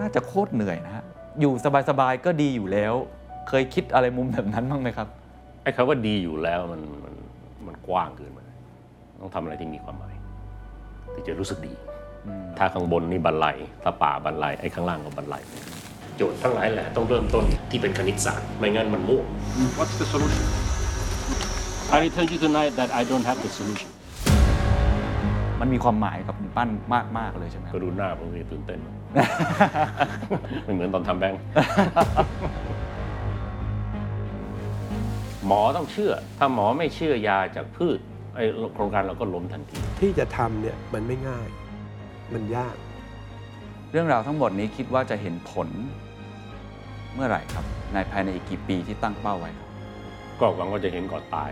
น่าจะโคตรเหนื่อยนะฮะอยู่สบายๆก็ดีอยู่แล้ว เคยคิดอะไรมุมแบบนั้นบ้างไหมครับไอ้คำว่าดีอยู่แล้วมันมันมันกว้างเกินไปต้องทำอะไรที่มีความหมายที่จะรู้สึกดี ถ้าข้างบนนี่บันไลถ้าป่าบันไลไอ้ข้างล่างก็บันไลโจทย์ทั้งหลายแหละต้องเริ่มต้นที่เป็นคณิตศาสตร์ไม่งั้นมันมั่ว What's the solution? I will tell you tonight that I don't have the solution มันมีความหมายกับคุณปั้นมาก ๆ เลยใช่ไหมคก็รับดูหน้าผมนี่ตื่นเต้น ไม่เหมือนตอนทำแบงค์หมอต้องเชื่อ ถ้าหมอไม่เชื่อยาจากพืชไอ้โครงการเราก็ล้มทันที ที่จะทำเนี่ยมันไม่ง่าย มันยาก เรื่องราวทั้งหมดนี้คิดว่าจะเห็นผล เมื่อไหร่ครับ ในภายในอีกกี่ปีที่ตั้งเป้าไว้ครับ ก็หวังว่าจะเห็นก่อนตาย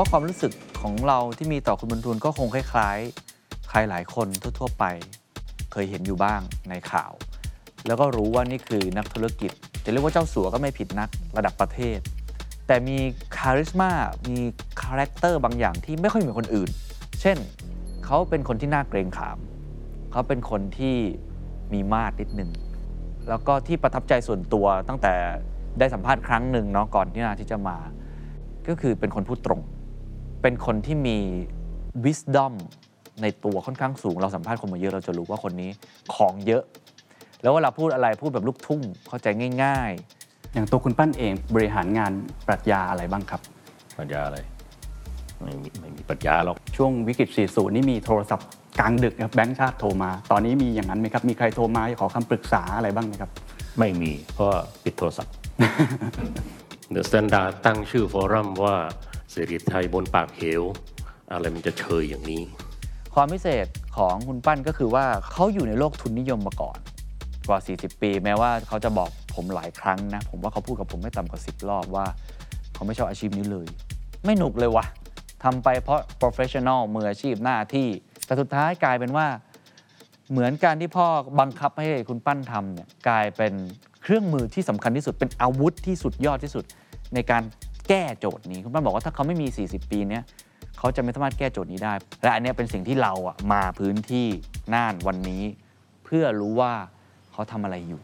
ว่าความรู้สึกของเราที่มีต่อคุณบัณฑูรก็คงคล้ายๆ ใครหลายคนทั่ว ๆ ไป เคยเห็นอยู่บ้างในข่าว แล้วก็รู้ว่านี่คือนักธุรกิจ จะเรียกว่าเจ้าสัวก็ไม่ผิดนักระดับประเทศ แต่มี charisma มี character บางอย่างที่ไม่ค่อยเหมือนคนอื่น เช่น เขาเป็นคนที่น่าเกรงขาม เขาเป็นคนที่มีมาดนิดนึงแล้วก็ที่ประทับใจส่วนตัวตั้งแต่ได้สัมภาษณ์ครั้งหนึ่งเนาะก่อนที่นาที่จะมา ก็คือเป็นคนพูดตรง เป็นคนที่มี wisdom ในตัวค่อนข้างสูง เราสัมภาษณ์คนมาเยอะเราจะรู้ว่าคนนี้ของเยอะ แล้วเวลาพูดอะไรพูดแบบลูกทุ่งเข้าใจง่ายอย่างตัวคุณปั้นเองบริหารงานปรัชญาอะไรบ้างครับปัญญาอะไรไม่มีไม่มีปรัชญาหรอก ช่วงวิกฤต 40 นี่มีโทรศัพท์กลางดึกครับแบงค์ชาติโทรมา ตอนนี้มีอย่างนั้นไหมครับ มีใครโทรมาขอคำปรึกษาอะไรบ้างไหมครับ ไม่มีเพราะว่าปิดโทรศัพท์ THE STANDARD ตั้งชื่อ forum ว่า เสรีไทยบนปากเหว อะไรมันจะเชยอย่างนี้ ความพิเศษของคุณปั้นก็คือว่าเขาอยู่ในโลกทุนนิยมมาก่อนกว่า 40 ปี แม้ว่าเขาจะบอกผมหลายครั้งนะ ผมว่าเขาพูดกับผมไม่ต่ำกว่า 10 รอบว่า เขาไม่ชอบอาชีพนี้เลย ไม่หนุกเลยวะทำไปเพราะ professional มืออาชีพหน้าที่ แต่สุดท้ายกลายเป็นว่า เหมือนการที่พ่อบังคับให้คุณปั้นทำเนี่ยกลายเป็นเครื่องมือที่สำคัญที่สุดเป็นอาวุธที่สุดยอดที่สุดในการ แก้โจทย์นี้คุณปั้นบอกว่าถ้าเขาไม่มี 40 ปีเนี้ยเขาจะไม่สามารถแก้โจทย์นี้ได้ และอันนี้เป็นสิ่งที่เราอะมาพื้นที่น่านวันนี้ เพื่อรู้ว่าเขาทำอะไรอยู่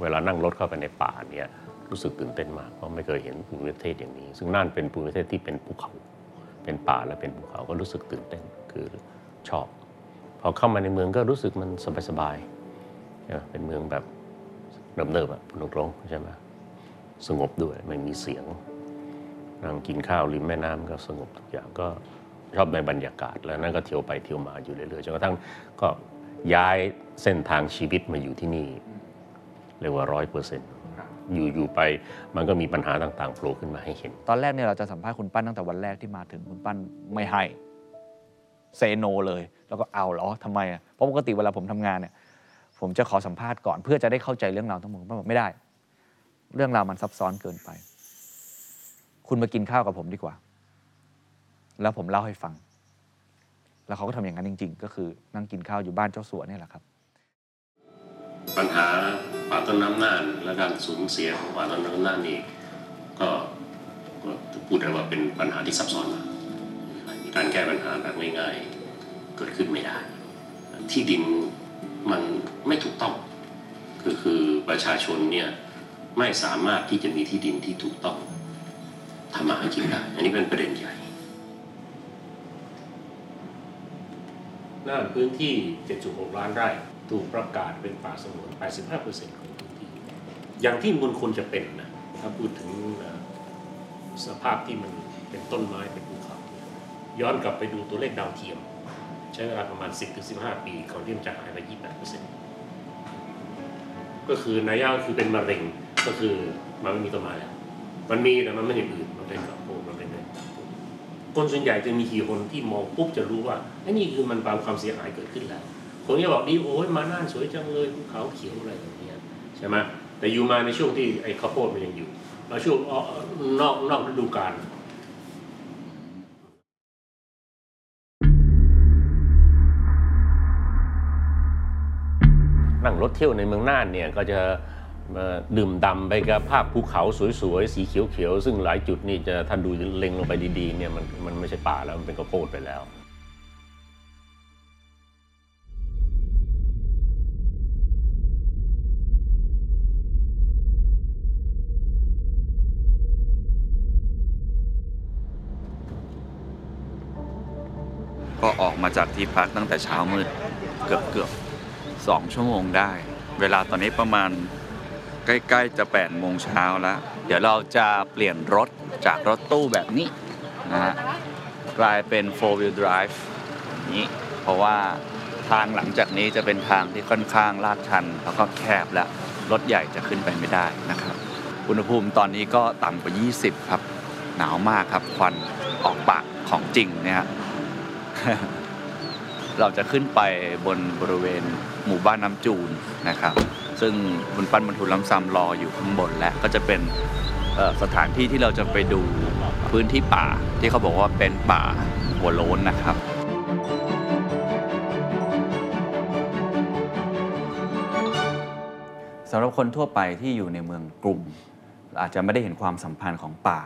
เวลานั่งรถเข้าไปในป่าเนี่ยรู้สึกตื่นเต้นมากเพราะไม่เคยเห็นภูมิประเทศอย่างนี้ ซึ่งน่านเป็นภูมิประเทศที่เป็นภูเขา เป็นป่าและเป็นภูเขาก็รู้สึกตื่นเต้นคือชอบ พอเข้ามาในเมืองก็รู้สึกมันสบายๆเป็นเมืองแบบ เนิบๆอะพูดตรงๆใช่ไหมสงบด้วยไม่มีเสียงนั่งกินข้าวริมแม่น้ำก็สงบทุกอย่างก็ชอบในบรรยากาศ แล้วนั่นก็เที่ยวไปเที่ยวมาอยู่เรื่อยๆจนกระทั่งก็ย้ายเส้นทางชีวิตมาอยู่ที่นี่เรียกว่าร้อยเปอร์เซ็นต์อยู่อยู่ไปมันก็มีปัญหาต่างๆโผล่ขึ้นมาให้เห็น ตอนแรกเนี่ยเราจะสัมภาษณ์คุณปั้นตั้งแต่วันแรกที่มาถึงคุณปั้นไม่ให้เซโนเลย แล้วก็เอาเหรอทำไมอะเพราะปกติเวลาผมทำงานเนี่ย ผมจะขอสัมภาษณ์ก่อน เพื่อจะได้เข้าใจเรื่องราวทั้งหมดคุณปั้นบอกไม่ได้ เรื่องราวมันซับซ้อนเกินไป คุณมากินข้าวกับผมดีกว่า แล้วผมเล่าให้ฟัง แล้วเขาก็ทำอย่างนั้นจริง ๆ ก็คือนั่งกินข้าวอยู่บ้านเจ้าสัวนี่แหละครับ ปัญหาป่าต้นน้ำน่านและการสูญเสียของป่าต้นน้ำน่านนี่ก็ก็พูดได้ว่าเป็นปัญหาที่ซับซ้อนมากการแก้ปัญหาแบบง่ายๆ เกิดขึ้นไม่ได้ ที่ดิน มันไม่ถูกต้อง คือคือประชาชนเนี่ยไม่สามารถที่จะมีที่ดินที่ถูกต้องทำมาหากินได้ อันนี้เป็นประเด็นใหญ่น่านพื้นที่ 7.6 ล้านไร่ ถูกประกาศเป็นป่าสงวน 85%ของพื้นที่ อย่างที่มันควรจะเป็นนะ ถ้าพูดถึงสภาพที่มันเป็นต้นไม้เป็นภูเขา ย้อนกลับไปดูตัวเลขดาวเทียม ใช้เวลาประมาณ 10-15 ปีก่อนที่มันจะหายไป 28%ก็คือนัยยะก็คือเป็นมะเร็งก็คือมันไม่มีต้นไม้แล้วมันมีแต่มันไม่อย่างอื่นมันเป็นกับโพมันเป็นอะไรต่างๆคนส่วนใหญ่จะมีกี่คนที่มองปุ๊บจะรู้ว่าไอ้นี่คือมันความความเสียหายเกิดขึ้นแล้วคนจะบอกดีโอ้ยมาน่านสวยจังเลยภูเขาเขียวอะไรอย่างเงี้ยใช่ไหมแต่อยู่มาในช่วงที่ไอ้ข้าวโพดมันยังอยู่แล้วช่วงนอกนอกฤดูกาล รถเที่ยวในเมืองน่านเนี่ยก็จะดื่มดำไปกับภาพภูเขาสวยๆ สีเขียวๆ ซึ่งหลายจุดนี่จะท่านดูเล็งลงไปดีๆเนี่ยมันมันไม่ใช่ป่าแล้ว มันเป็นกระโพดไปแล้วก็ออกมาจากที่พักตั้งแต่เช้ามืดเกือบเกือบ สองชั่วโมงได้ เวลาตอนนี้ประมาณใกล้ๆจะ8ปดโมงเช้าแล้ว เดี๋ยวเราจะเปลี่ยนรถจากรถตู้แบบนี้นะฮะกลายเป็น4 wheel drive นี้ เพราะว่าทางหลังจากนี้จะเป็นทางที่ค่อนข้างลาดชัน แล้วก็แคบแล้วรถใหญ่จะขึ้นไปไม่ได้นะครับ อุณหภูมิตอนนี้ก็ต่ำกว่า 20 ครับ หนาวมากครับควันออกปากของจริงเนี่ยเราจะขึ้นไปบนบริเวณ หมู่บ้านน้ำจูนนะครับ ซึ่งคุณปั้นบรรทุนล้ำซ้ำรออยู่ข้างบนและก็จะเป็นเอ่อสถานที่ที่เราจะไปดูพื้นที่ป่าที่เขาบอกว่าเป็นป่าหัวโล้นนะครับสำหรับคนทั่วไปที่อยู่ในเมืองกรุงอาจจะไม่ได้เห็นความสัมพันธ์ของป่า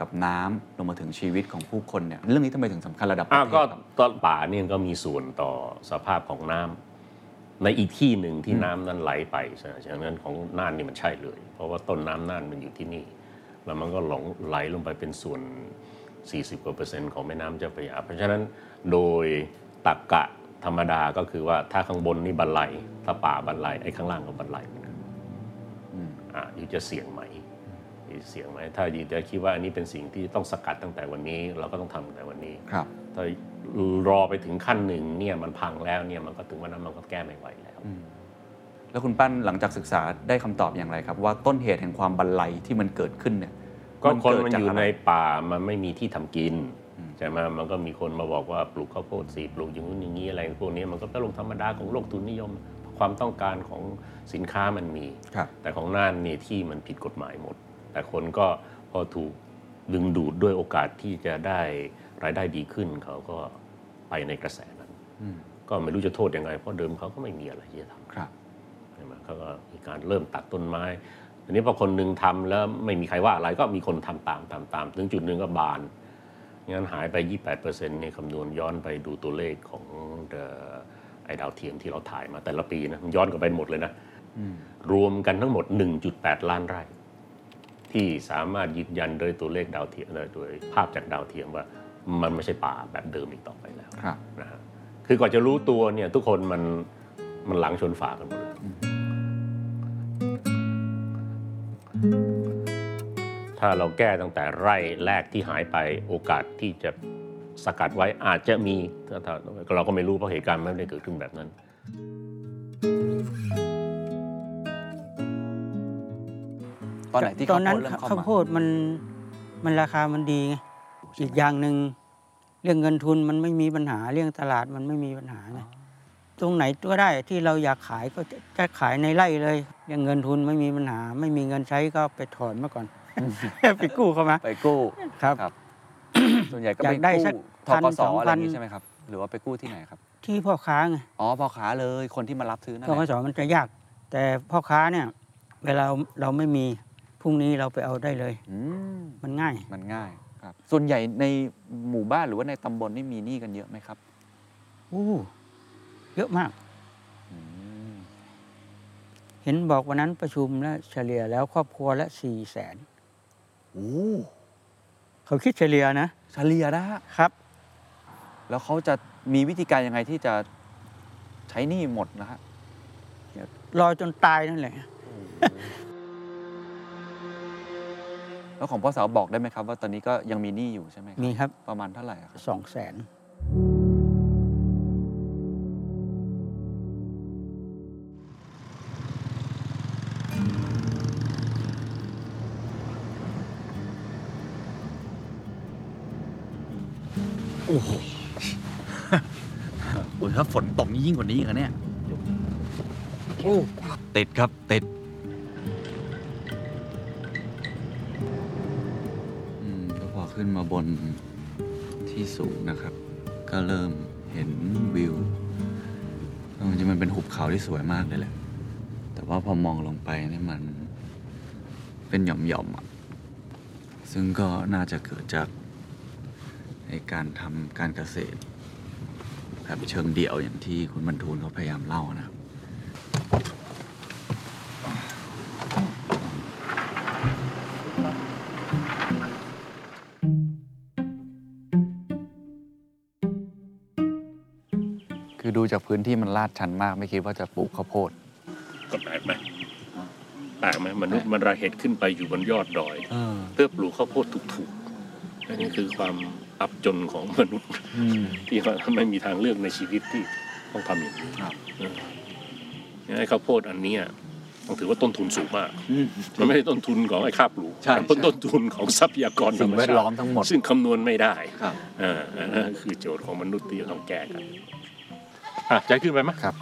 กับน้ำลงมาถึงชีวิตของผู้คนเนี่ยเรื่องนี้ทำไมถึงสำคัญระดับประอ้าวเทศก็ครับตอนป่าเนี่ยก็มีส่วนต่อสภาพของน้ำ ในอีกที่หนึ่งที่น้ำนั้นไหลไปฉะฉะนั้นของน่านนี่มันใช่เลย เพราะว่าต้นน้ำน่านมันอยู่ที่นี่ แล้วมันก็หลงไหลลงไปเป็นส่วน 40กว่าเปอร์เซ็นต์ของแม่น้ำเจ้าพระยา เพราะฉะนั้นโดยตักกะธรรมดาก็คือว่าถ้าข้างบนนี่บันไลถ้าป่าบันไลไอ้ข้างล่างก็บันไลเหมือนกันอ่าอยู่จะเสี่ยงไหมเสี่ยงไหมถ้าอยู่จะคิดว่าอันนี้เป็นสิ่งที่ต้องสกัดตั้งแต่วันนี้ เราก็ต้องทำตั้งแต่วันนี้ครับถ้า รอไปถึงขั้นหนึ่งเนี่ยมันพังแล้วเนี่ยมันก็ถึงวันนั้นมันก็แก้ไม่ไหวแล้ว แล้วคุณปั้นหลังจากศึกษาได้คำตอบอย่างไรครับ ว่าต้นเหตุแห่งความบันไลที่มันเกิดขึ้นเนี่ยก็คนเกิดมันจากอยู่อะไรในป่ามันไม่มีที่ทำกินใช่ไหมมันก็มีคนมาบอกว่าปลูกข้าวโพดสีปลูกอย่างนู้นอย่างนี้อะไรพวกนี้มันก็เป็นเรื่องธรรมดาของโลกทุนนิยม ความต้องการของสินค้ามันมีครับแต่ของน่านนี่ที่มันผิดกฎหมายหมด แต่คนก็พอถูกดึงดูดด้วยโอกาสที่จะได้ รายได้ดีขึ้นเขาก็ไปในกระแสนั้นก็ไม่รู้จะโทษยังไง เพราะเดิมเขาก็ไม่มีอะไรที่จะทำครับใช่ไหมเขาก็มีการเริ่มตัดต้นไม้ทีนี้พอคนหนึ่งทำแล้วไม่มีใครว่าอะไรก็มีคนทำตามตามตามถึงจุดหนึ่งก็บานงั้นหายไป 28%เนี่ยคำนวณย้อนไปดูตัวเลขของเอ่อไอ้ดาวเทียมที่เราถ่ายมาแต่ละปีนะมันย้อนกลับไปหมดเลยนะรวมกันทั้งหมด 1.8 ล้านไร่ ที่สามารถยืนยันโดยตัวเลขดาวเทียมโดยภาพจากดาวเทียมว่า มันไม่ใช่ป่าแบบเดิมอีกต่อไปแล้วครับนะฮะคือกว่าจะรู้ตัวเนี่ยทุกคนมันมันหลังชนฝากันหมดเลยถ้าเราแก้ตั้งแต่ไร่แรกที่หายไปโอกาสที่จะสกัดไว้อาจจะมีถ้าถ้าเราก็ไม่รู้เพราะเหตุการณ์มันไม่ได้เกิดขึ้นแบบนั้น ตอนไหนที่ตข้าอวนโพนั้นดเริ่มเข้าข้าวมาโพดมันมันราคามันดีไง อีกอย่างหนึ่งเรื่องเงินทุนมันไม่มีปัญหาเรื่องตลาดมันไม่มีปัญหาไงตรงไหนก็ได้ที่เราอยากขายก็จะจะขายในไร่เลยเรื่องเงินทุนไม่มีปัญหา ไม่มีเงินใช้ก็ไปถอนมาก่อน ไปกู้เข้ามา ไปกู้ครับครับส่วนใหญ่ก็อยาไปกได้กู้สักทพันกสสองอะไรพัอนย่างนี้ใช่ไหมครับ หรือว่าไปกู้ที่ไหนครับ ที่พ่อค้าไงอ๋อพ่อค้าเลยคนที่มารับซื้อนั่นทแหกละสมันจะยาก แต่พ่อค้าเนี่ย เวลาเราไม่มีพรุ่งนี้เราไปเอาได้เลยอืมมันง่ายมันง่าย ครับ ส่วนใหญ่ในหมู่บ้านหรือว่าในตำบลนี่มีหนี้กันเยอะไหมครับอู้เยอะมากอืมเห็นบอกวันนั้นประชุมแล้วเฉลี่ยแล้วครอบครัวละสี่แสนโอ้เขาคิดเฉลี่ยนะเฉลี่ยนะฮะครับ แล้วเขาจะมีวิธีการยังไงที่จะใช้หนี้หมดนะฮะรอจนตายนั่นแหละ แล้วของพ่อสาวบอกได้ไหมครับ ว่าตอนนี้ก็ยังมีหนี้อยู่ใช่ไหมครับมีครับประมาณเท่าไหร่ครับสองแสนโอ้โหโอ้ยถ้าฝนตกนี่ยิ่งกว่านี้อีกอะเนี่ย ติดครับ ติด ขึ้นมาบนที่สูงนะครับ ก็เริ่มเห็นวิวจริงมันเป็นหุบเขาที่สวยมากเลยแหละ แต่ว่าพอมองลงไปเนี่ยมันเป็นหย่อมๆอะซึ่งก็น่าจะเกิดจากในการทำการเกษตรแบบเชิงเดี่ยวอย่างที่คุณบรรทูลเขาพยายามเล่านะ จากพื้นที่มันลาดชันมาก ไม่คิดว่าจะปลูกข้าวโพดก็แปลกไหมแปลกไหมมนุษย์มันระเหตุขึ้นไปอยู่บนยอดดอยเออเพื่อปลูกข้าวโพดถูกๆอันนี้คือความอับจนของมนุษย์อืมที่เขาไม่มีทางเลือกในชีวิตที่ต้องทำอย่างนี้ครับเอออย่างไอ้ข้าวโพดอันเนี้ยต้องถือว่าต้นทุนสูงมากอืมมันไม่ใช่ต้นทุนของไอ้ค่าปลูกใช่มันเป็นต้นทุนของทรัพยากรธรสิ่งรมแวดชาล้อมติทั้งหมดซึ่งคำนวณไม่ได้ครับเอออันนั่นคือโจทย์ของมนุษย์ที่จะต้องแก้กัน อะใจขึ้นไปไหมครับ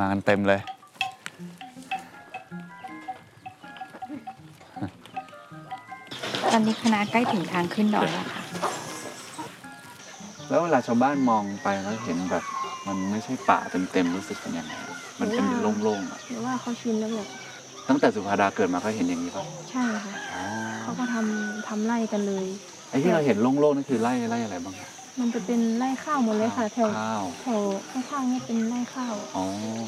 มากันเต็มเลย ตอนนี้คณะใกล้ถึงทางขึ้นดอยแล้วค่ะ แล้วเวลาชาวบ้านมองไปแล้วเห็นแบบ มันไม่ใช่ป่าเต็มๆรู้สึกเป็นยังไงมันเป็นโล่งๆอะหรือว่าเขาชินแล้วแบบตั้งแต่สุภาดาเกิดมาก็เห็นอย่างนี้ป่ะใช่ค่ะอ๋อ เขาก็ทำทำไร่กันเลย ไอ้ที่เราเห็นโล่งๆนั่นคือไร่ไร่อะไรบ้างครับมันจะเป็นไร่ข้าวหมดเลยค่ะแถวข้าวแถวข้างๆนี่เป็นไร่ข้าว อ๋อ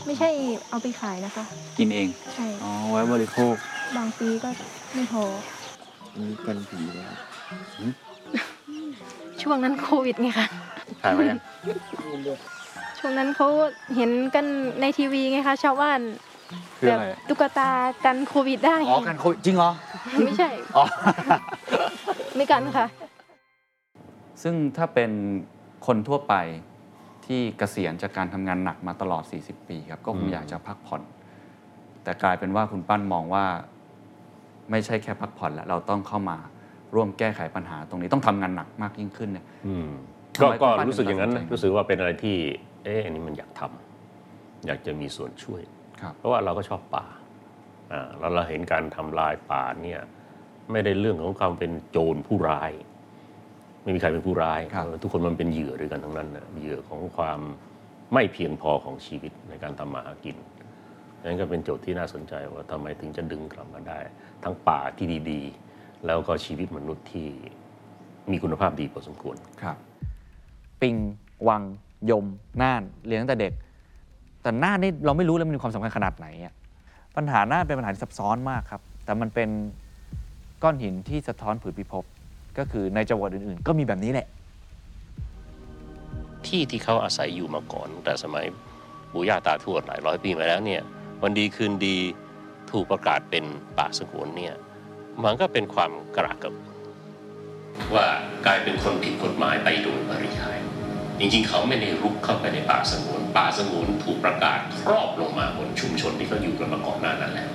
ไม่ใช่เอาไปขายนะคะ กินเองใช่ อ๋อไว้บริโภคบางปีก็ไม่พอมีกันผีนะครับช่วงนั้นโควิดไงคะถ่ายไว้ยังช่วงนั้นเขาเห็นกันในทีวีไงคะชาวบ้าน คือแบอะบไรตุ๊กตากันโควิดได้อ๋อกันโควิดจริงเหรอไม่ใช่อ๋อไม่กันค่ะ ซึ่งถ้าเป็นคนทั่วไปที่เกษียณจากการทำงานหนักมาตลอด 40 ปีครับ ก็คงอยากจะพักผ่อน แต่กลายเป็นว่าคุณปั้นมองว่า ไม่ใช่แค่พักผ่อนแล้วเราต้องเข้ามาร่วมแก้ไขปัญหาตรงนี้ต้องทำงานหนักมากยิ่งขึ้นเนี่ยอืมทำก็ไมก็คุณปั้นรู้สึกอย่างนั้นถึนะงตัดสินใจรู้สึกว่าเป็นอะไรที่ เอ๊ะอันนี้มันอยากทำอยากจะมีส่วนช่วยครับ เพราะว่าเราก็ชอบป่าอ่าแล้วเราเห็นการทำลายป่าเนี่ยไม่ได้เรื่องของความเป็นโจรผู้ร้าย ไม่มีใครเป็นผู้ร้ายครับทุกคนมันเป็นเหยื่อด้วยกันทั้งนั้นนะเหยื่อของความไม่เพียงพอของชีวิตในการทำมาหากินนั้นก็เป็นโจทย์ที่น่าสนใจว่าทำไมถึงจะดึงกลับมาได้ ทั้งป่าที่ดีๆ แล้วก็ชีวิตมนุษย์ที่มีคุณภาพดีพอสมควรครับ ปิงวังยม น่าน เรียนตั้งแต่เด็ก แต่หน่านนี่เราไม่รู้เลยมันมีความสำคัญขนาดไหนอะปัญหาหน่าเป็นปัญหาที่ซับซ้อนมากครับ แต่มันเป็นก้อนหินที่สะท้อนผืนพิภพก็คือในจังหวัดอื่นๆ ก็มีแบบนี้แหละ ที่ที่เขาอาศัยอยู่มาก่อนแต่สมัยปู่ย่าตาทวดหลายร้อยปีมาแล้วเนี่ยวันดีคืนดีถูกประกาศเป็นป่าสงวนเนี่ยมันก็เป็นความกระอักระอ่วนว่ากลายเป็นคนผิดกฎหมายไปโดยปริยาย จริงๆ เขาไม่ได้รุกเข้าไปในป่าสงวน ป่าสงวนถูกประกาศครอบลงมาบนชุมชนที่เขาอยู่กันมาก่อนหน้านั้นแล้ว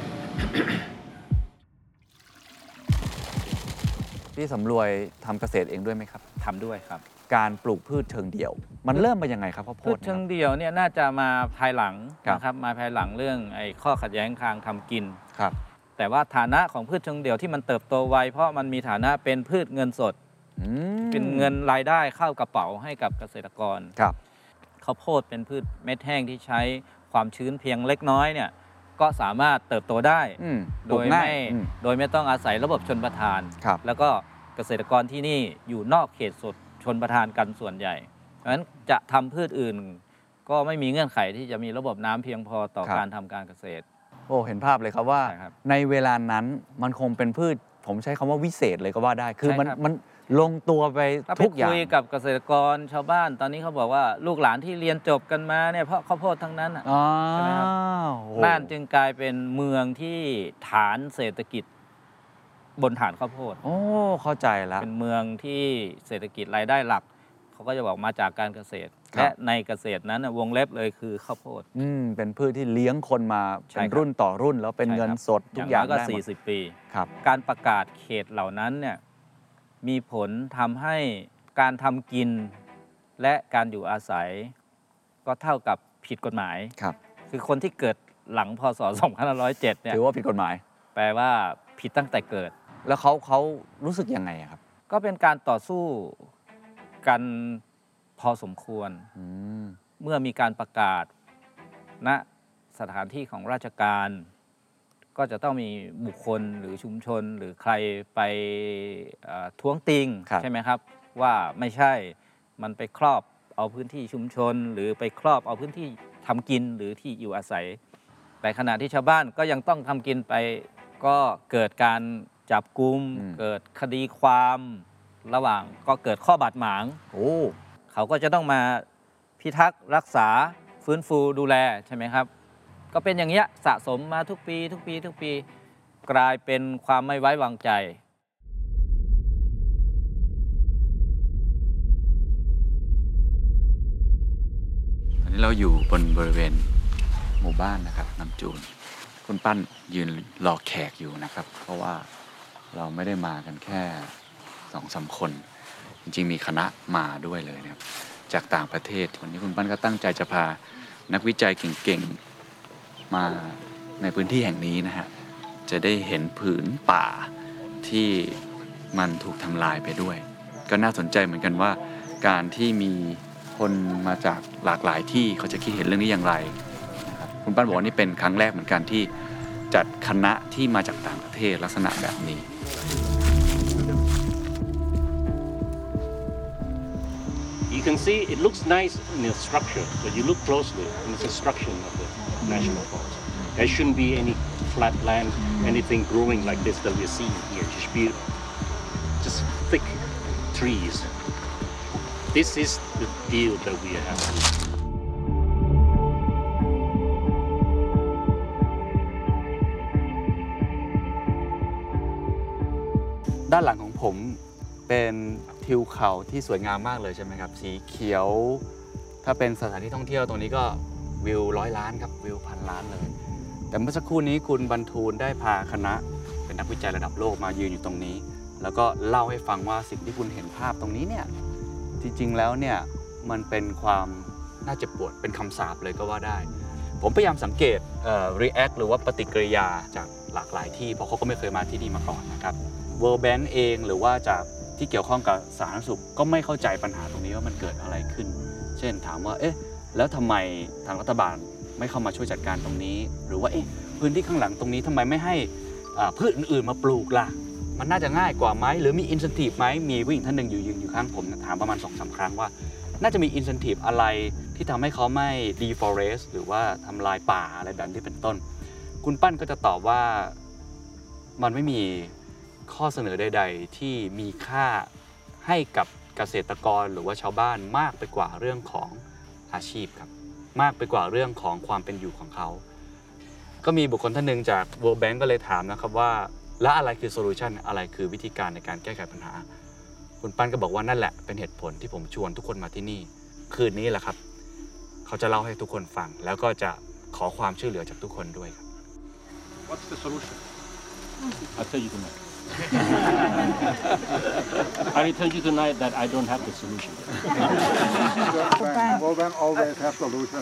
พี่สำรวยทำเกษตรเองด้วยไหมครับทำด้วยครับ การปลูกพืชเชิงเดี่ยว มันเริ่มมายังไงครับข้าวโพพืดชเนี่ยเชิคงรับเดี่ยวเนี่ยน่าจะมาภายหลังครับนะครับมาภายหลังเรื่องไอ้ข้อขัดแย้งทางทำกินครับ แต่ว่าฐานะของพืชเชิงเดี่ยวที่มันเติบโตไวเพราะมันมีฐานะเป็นพืชเงินสดอืมเป็นเงินรายได้เข้ากระเป๋าให้กับเกษตรกรครับ ข้าวโพดเป็นพืชเม็ดแห้งที่ใช้ความชื้นเพียงเล็กน้อยเนี่ยก็สามารถเติบโตได้อืมโดปลูกยง่าไม่อืมโดยไม่ต้องอาศัยระบบชนประทานครับแล้วก็เกษตรกรที่นี่อยู่นอกเขตสดชนประทานกันส่วนใหญ่เพราะฉะนั้นจะทำพืชอื่น ก็ไม่มีเงื่อนไขที่จะมีระบบน้ำเพียงพอต่อครับการทำการเกษตร โอ้เห็นภาพเลยครับว่าใช่ครับในเวลานั้นมันคงเป็นพืช ผมใช้คำว่าวิเศษเลยก็ว่าได้คือมันใช่ครับมัน ลงตัวไปถ้าไปทุกอย่าง คุยกับเกษตรกรชาวบ้าน ตอนนี้เขาบอกว่าลูกหลานที่เรียนจบกันมาเนี่ยเพราะข้าวโพดทั้งนั้นน่ะอ๋อใช่ไหมครับโอ้โหน่านจึงกลายเป็นเมืองที่ฐานเศรษฐกิจ บนฐานข้าวโพด โอ้เข้าใจแล้ว เป็นเมืองที่เศรษฐกิจรายได้หลัก เขาก็จะบอกมาจากการเกษตร ครับ และในเกษตรนั้นน่ะวงเล็บเลยคือข้าวโพด อืมเป็นพืชที่เลี้ยงคนมาใช่เป็นครับ รุ่นต่อรุ่นแล้วเป็นใช่เงินครับสดทุกอย่างน้ก็ ได้หมด40 ปี ครับ การประกาศเขตเหล่านั้นเนี่ย มีผลทำให้การทำกินและการอยู่อาศัย ก็เท่ากับผิดกฎหมาย ครับ คือคนที่เกิดหลังพศ 2507 เนี่ยถือว่าผิดกฎหมาย แปลว่าผิดตั้งแต่เกิด แล้วเขาเขารู้สึกยังไงอะครับ ก็เป็นการต่อสู้กันพอสมควร อืม เมื่อมีการประกาศณสถานที่ของราชการ ก็จะต้องมีบุคคลหรือชุมชนหรือใครไปเอ่อท้วงติงครับใช่ไหมครับ ว่าไม่ใช่มันไปครอบเอาพื้นที่ชุมชน หรือไปครอบเอาพื้นที่ทำกินหรือที่อยู่อาศัย แต่ขณะที่ชาวบ้านก็ยังต้องทำกินไปก็เกิดการจับกุมอืมเกิดคดีความระหว่างก็เกิดข้อบาดหมางโอ้เขาก็จะต้องมาพิทักษ์รักษาฟื้นฟูดูแลใช่ไหมครับ ก็เป็นอย่างเงี้ยสะสมมาทุกปี ทุกปี ทุกปี กลายเป็นความไม่ไว้วางใจ ตอนนี้เราอยู่บนบริเวณหมู่บ้านนะครับน้ำจูน คุณปั้นยืนรอแขกอยู่นะครับ เพราะว่าเราไม่ได้มากันแค่สองสามคน จริง ๆ มีคณะมาด้วยเลยนะครับ จากต่างประเทศวันนี้คุณปั้นก็ตั้งใจจะพานักวิจัยเก่งๆ มาในพื้นที่แห่งนี้นะฮะ จะได้เห็นผืนป่าที่มันถูกทำลายไปด้วย ก็น่าสนใจเหมือนกันว่า การที่มีคนมาจากหลากหลายที่เขาจะคิดเห็นเรื่องนี้อย่างไรนะครับคุณปั้นบอกว่านี่เป็นครั้งแรกเหมือนกันที่จัดคณะที่มาจากต่างประเทศลักษณะแบบนี้ You can see it looks nice in the structure, but you look closely in the construction of the national forest. There shouldn't be any flat land, anything growing like this that we're seeing here. Just be just thick trees. This is the deal that we are having. ด้านหลังของผมเป็นทิวเขาที่สวยงามมากเลยใช่ไหมครับ สีเขียว ถ้าเป็นสถานที่ท่องเที่ยวตรงนี้ก็ วิวร้อยล้านครับวิวพันล้านเลย แต่เมื่อสักครู่นี้คุณบรรทูลได้พาคณะ เป็นนักวิจัยระดับโลกมายืนอยู่ตรงนี้ แล้วก็เล่าให้ฟังว่าสิ่งที่คุณเห็นภาพตรงนี้เนี่ยจริงๆแล้วเนี่ยมันเป็นความน่าเจ็บปวดเป็นคำสาปเลยก็ว่าได้ ผมพยายามสังเกตเอ่อ react หรือว่าปฏิกิริยาจากหลากหลายที่เพราะเขาก็ไม่เคยมาที่นี่มาก่อนนะครับ World Bank เองหรือว่าจากที่เกี่ยวข้องกับสาธารณสุขก็ไม่เข้าใจปัญหาตรงนี้ว่ามันเกิดอะไรขึ้น เช่นถามว่าเอ๊ะ แล้วทำไมทางรัฐบาลไม่เข้ามาช่วยจัดการตรงนี้ หรือว่าเอ๊ะพื้นที่ข้างหลังตรงนี้ทำไมไม่ให้พืชอื่นๆมาปลูกล่ะ มันน่าจะง่ายกว่าไหมหรือมีอิน e n t i v e ไหมมีผู้หญิงท่านหนึ่งอยู่ยืนอยู่ข้างผมถามประมาณ2อสาครั้งว่า น่าจะมีอิน e n t i v e อะไรที่ทำให้เขาไม่ deforest หรือว่าทำลายป่าอะไรแบบนี้เป็นต้น คุณปั้นก็จะตอบว่ามันไม่มีข้อเสนอใด ๆ ที่มีค่าให้กับเกษตรกรหรือว่าชาวบ้านมากไปกว่าเรื่องของ อาชีพครับ มากไปกว่าเรื่องของความเป็นอยู่ของเขา ก็มีบุคคลท่านหนึ่งจาก World Bank ก็เลยถามนะครับว่า แล้วอะไรคือโซลูชันอะไรคือวิธีการในการแก้ไขปัญหา คุณปั้นก็บอกว่านั่นแหละเป็นเหตุผลที่ผมชวนทุกคนมาที่นี่ คืนนี้แหละครับ เขาจะเล่าให้ทุกคนฟัง แล้วก็จะขอความช่วยเหลือจากทุกคนด้วยครับ What's the solution? I'll tell you tonight. I will tell you tonight that I don't have the solution. World Bank always have solution.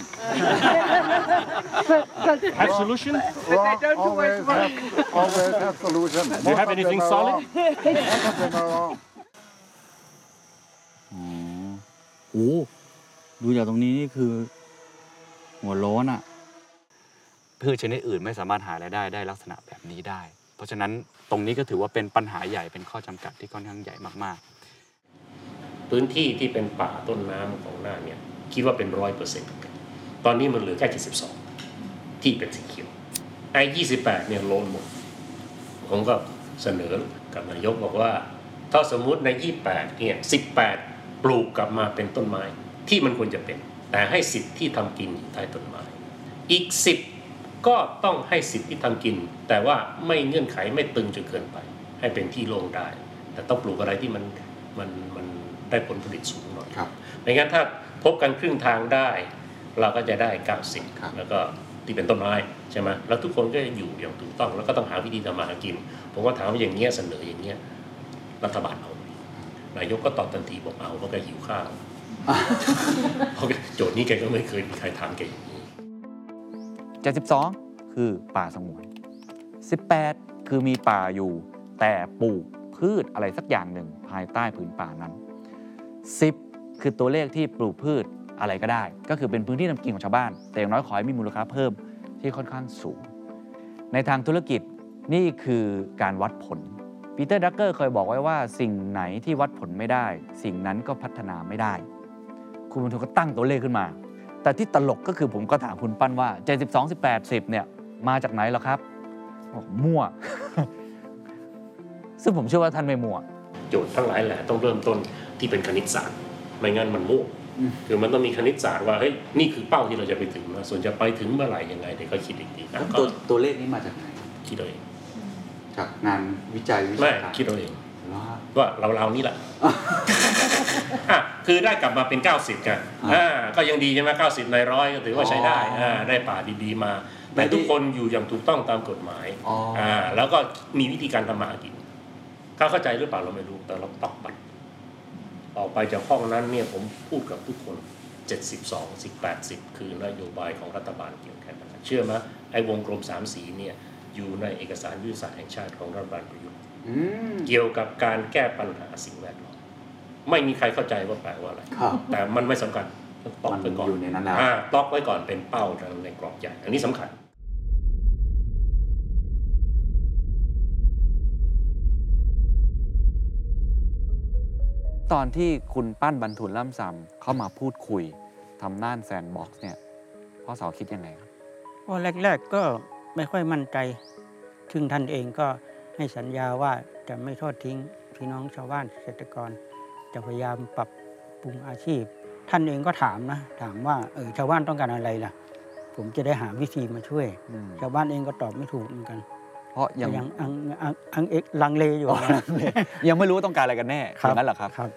Have solution? Wrong, always have, always have solution. Do you have Most of anything them are solid? wrong. Most of them are wrong. โอ้ดูจากตรงนี้นี่คือ หัวโล้นอะพืชชนิดอื่นไม่สามารถหารายได้ได้ลักษณะแบบนี้ได้เพ ราะฉะนั้นตรงนี้ก็ถือว่าเป็นปัญหาใหญ่เป็นข้อจำกัดที่ค่อนข้างใหญ่มากๆ พื้นที่ที่เป็นป่าต้นน้ำของหน่าเนี่ยคิดว่าเป็นร้อยเปอร์เซ็นต์ตอนนี้มันเหลือแค่เจ็ดสิบสองที่เป็นสีเขียวไอ้ยี่สิบแปดเนี่ยโลนหมดผมก็เสนอกับนายกบอกว่า ถ้าสมมุติในยี่แปดเนี่ยสิบแปดปลูกกลับมาเป็นต้นไม้ที่มันควรจะเป็น แต่ให้สิทธิ์ที่ทำกินอยู่ใต้ต้นไม้ อีกสิบ ก็ต้องให้สิทธิ์ที่ทำกิน แต่ว่าไม่เงื่อนไขไม่ตึงจนเกินไป ให้เป็นที่โล่งได้ แต่ต้องปลูกอะไรที่มันมันมันได้ผลผลิตสูงหน่อยครับไม่งั้นถ้าพบกันครึ่งทางได้ เราก็จะได้ครับ90แล้วก็ที่เป็นต้นไม้ใช่ไหมแล้วทุกคนก็จะอยู่อย่างถูกต้อง แล้วก็ต้องหาวิธีทำมาหากิน ผมก็ถามว่าอย่างเงี้ยเสนออย่างเงี้ยรัฐบาลเอาไหมนายกก็ตอบทันทีบอกเอาเพราะแกหิวข้าวเพราะแกโจทย์นี้แกก็ไม่เคยมีใครถามแกอย่างนี้ 72 คือป่าสงวน 18 คือมีป่าอยู่ แต่ปลูกพืชอะไรสักอย่างหนึ่งภายใต้ผืนป่านั้น 10 คือตัวเลขที่ปลูกพืชอะไรก็ได้ ก็คือเป็นพื้นที่ทำกินของชาวบ้าน แต่อย่างน้อยขอให้มีมูลค่าเพิ่มที่ค่อนข้างสูง ในทางธุรกิจนี่คือการวัดผลปีเตอร์ ดรักเกอร์เคยบอกไว้ว่า สิ่งไหนที่วัดผลไม่ได้ สิ่งนั้นก็พัฒนาไม่ได้ คุณบุญทงก็ตั้งตัวเลขขึ้นมา แต่ที่ตลกก็คือผมก็ถามคุณปั้นว่า 72 18 10เนี่ยมาจากไหนเหรอครับบอกมั่ว ซึ่งผมเชื่อว่าท่านไม่มั่ว โจทย์ทั้งหลายแหละต้องเริ่มต้นที่เป็นคณิตศาสตร์ ไม่งั้นมันมั่วคือมันต้องมีคณิตศาสตร์ว่าเฮ้ยนี่คือเป้าที่เราจะไปถึงนะส่วนจะไปถึงเมื่อไหร่ยังไงเดี๋ยวก็คิดอีกทีนะก็ตัวตัวเลขนี้มาจากไหนคิดเอาเองจากงานวิจัยวิไม่ชาการคิดเอาเอง เหรอว่าเราเรานี่แหละอะคือได้กลับมาเป็น 90กันอ่าก็ยังดีใช่ไหม90ในร้อยก็ถือว่าใช้ได้อ่าได้ป่าดีๆมาแต่ทุกคนอยู่อย่างถูกต้องตามกฎหมายอ๋ออ่าแล้วก็มีวิธีการทำมาหากินเขาเข้าใจหรือเปล่าเราไม่รู้แต่เราตอกบัตรออกไปจากห้องนั้นเนี่ยผมพูดกับทุกคน 72 10 80 คือนโยบายของรัฐบาลเกี่ยวกับการเชื่อไหมไอ้วงกลมสามสีเนี่ยอยู่ในเอกสารยุทธศาสตร์แห่งชาติของรัฐบาลประยุทธ์อืม เกี่ยวกับการแก้ปัญหาสิ่งแวดล้อมไม่มีใครเข้าใจว่าแปลว่าอะไรครับแต่มันไม่สำคัญต้องตอกมันไว้ก่อนอยู่ในนั้นแล้วอ่าตอกไว้ก่อนเป็นเป้าในกรอบใหญ่อันนี้สำคัญตอนที่คุณปั้นบรรทุนล่ำซำเข้ามาพูดคุยทำน่านแซนด์บ็อกซ์เนี่ยพ่อสอคิดยังไงครับเพราะแรก ๆก็ไม่ค่อยมั่นใจซึ่งท่านเองก็ ให้สัญญาว่าจะไม่ทอดทิ้งพี่น้องชาวบ้านเกษตรกร จะพยายามปรับปรุงอาชีพ ท่านเองก็ถามนะ ถามว่าเออชาวบ้านต้องการอะไรล่ะ ผมจะได้หาวิธีมาช่วย อืมชาวบ้านเองก็ตอบไม่ถูกเหมือนกันเพราะยังก็ยังอังอังอังเอกลังเลอยู่อ๋อยังไม่รู้ว่าต้องการอะไรกันแน่อย่างนั้นเหรอครับ ครับ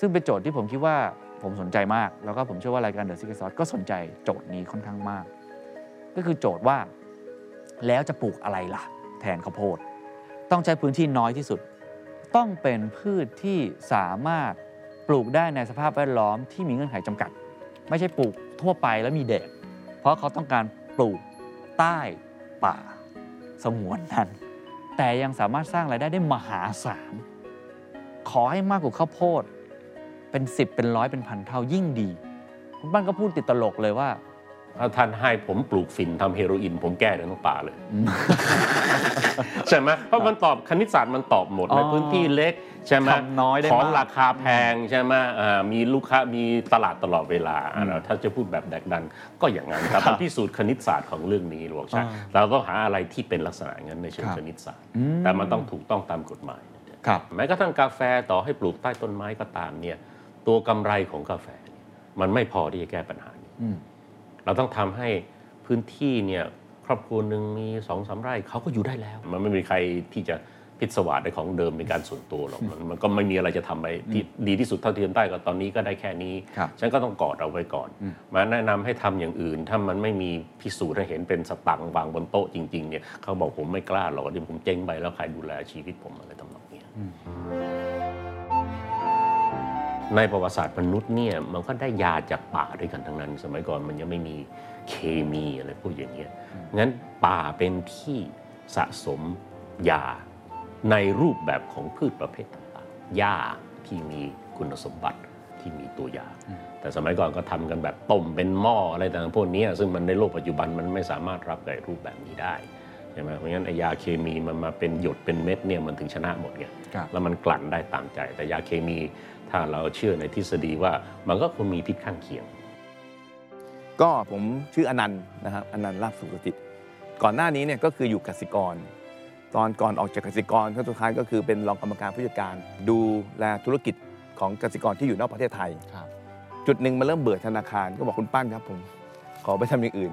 ซึ่งเป็นโจทย์ที่ผมคิดว่าผมสนใจมาก แล้วก็ผมเชื่อว่ารายการ The Secret Sauce ก็สนใจโจทย์นี้ค่อนข้างมาก ก็คือโจทย์ว่า แล้วจะปลูกอะไรล่ะ แทนข้าวโพด ต้องใช้พื้นที่น้อยที่สุด ต้องเป็นพืชที่สามารถปลูกได้ในสภาพแวดล้อมที่มีเงื่อนไขจำกัด ไม่ใช่ปลูกทั่วไปแล้วมีแดดเพราะเขาต้องการปลูกใต้ป่าสงวนนั้น แต่ยังสามารถสร้างรายได้ได้มหาศาลขอให้มากกว่าข้าวโพดเป็น10เป็นร้อยเป็นพันเท่ายิ่งดี คุณปั้นก็พูดติดตลกเลยว่า ถ้าท่านให้ผมปลูกฝิ่นทำเฮโรอีนผมแก้ทั้งป่าเลย ใช่ไหมเพราะมันตอบคณิตศาสตร์มันตอบหมดอ๋อในพื้นที่เล็กใช่ไหมทำน้อยได้ของมากราคาแพงใช่ไหมอ่ามีลูกค้ามีตลาดตลอดเวลาอืมถ้าจะพูดแบบแดกดันก็อย่างนั้นครับมันพิสูจน์คณิตศาสตร์ของเรื่องนี้หรอกใช่อ่าเราต้องหาอะไรที่เป็นลักษณะอย่างนั้นในเชิงครับคณิตศาสตร์อืมแต่มันต้องถูกต้องตามกฎหมายครับแม้กระทั่งกาแฟต่อให้ปลูกใต้ต้นไม้ก็ตามเนี่ยตัวกำไรของกาแฟเนี่ยมันไม่พอที่จะแก้ปัญหานี้อืมเราต้องทำให้พื้นที่เนี่ยค รอบครัวหนึ่งมีสองสามไร่เขาก็อยู่ได้แล้ว มันไม่มีใครที่จะพิศวาสในของเดิมเป็นการส่วนตัวหรอกมันมันก็ไม่มีอะไรจะทำไปที่ดีที่สุดเท่าที่ทำได้ก็ตอนนี้ก็ได้แค่นี้ครับฉันก็ต้องกอดเอาไว้ก่อนอืมมาแนะนำให้ทำอย่างอื่น ถ้ามันไม่มีพิสูจน์ให้เห็นเป็นสตังค์วางบนโต๊ะจริงๆเนี่ยเขาบอกผมไม่กล้าหรอกเดี๋ยวผมเจ๊งไปแล้วใครดูแลชีวิตผมอะไรทำนองเนี้ยในประวัติศาสตร์มนุษย์เนี่ยมันก็ได้ยาจากป่าด้วยกันทั้งนั้น สมัยก่อนมันยังไม่มีเคมีอะไรพวกอย่างเงี้ย งั้นป่าเป็นที่สะสมยาในรูปแบบของพืชประเภทต่างๆหญ้าที่มีคุณสมบัติที่มีตัวยา แต่สมัยก่อนก็ทำกันแบบต้มเป็นหม้ออะไรต่างๆพวกเนี้ยซึ่งมันในโลกปัจจุบันมันไม่สามารถรับกับรูปแบบนี้ได้ใช่ไหมเพราะงั้นไอ้ยาเคมีมันมาเป็นหยดเป็นเม็ดเนี่ยมันถึงชนะหมดไงครับแล้วมันกลั่นได้ตามใจ แต่ยาเคมีถ้าเราเชื่อในทฤษฎีว่ามันก็คงมีพิษข้างเคียง ก็ผมชื่ออนันต์นะครับอนันต์ลาบสุขจิต ก่อนหน้านี้เนี่ยก็คืออยู่กสิกร ตอนก่อนออกจากกสิกรขั้นสุดท้ายก็คือเป็นรองกรรมการผู้จัดการ ดูแลธุรกิจของกสิกรที่อยู่นอกประเทศไทยครับจุดหนึ่งมาเริ่มเบื่อธนาคารก็บอกคุณปั้นครับผมขอไปทำอย่างอื่น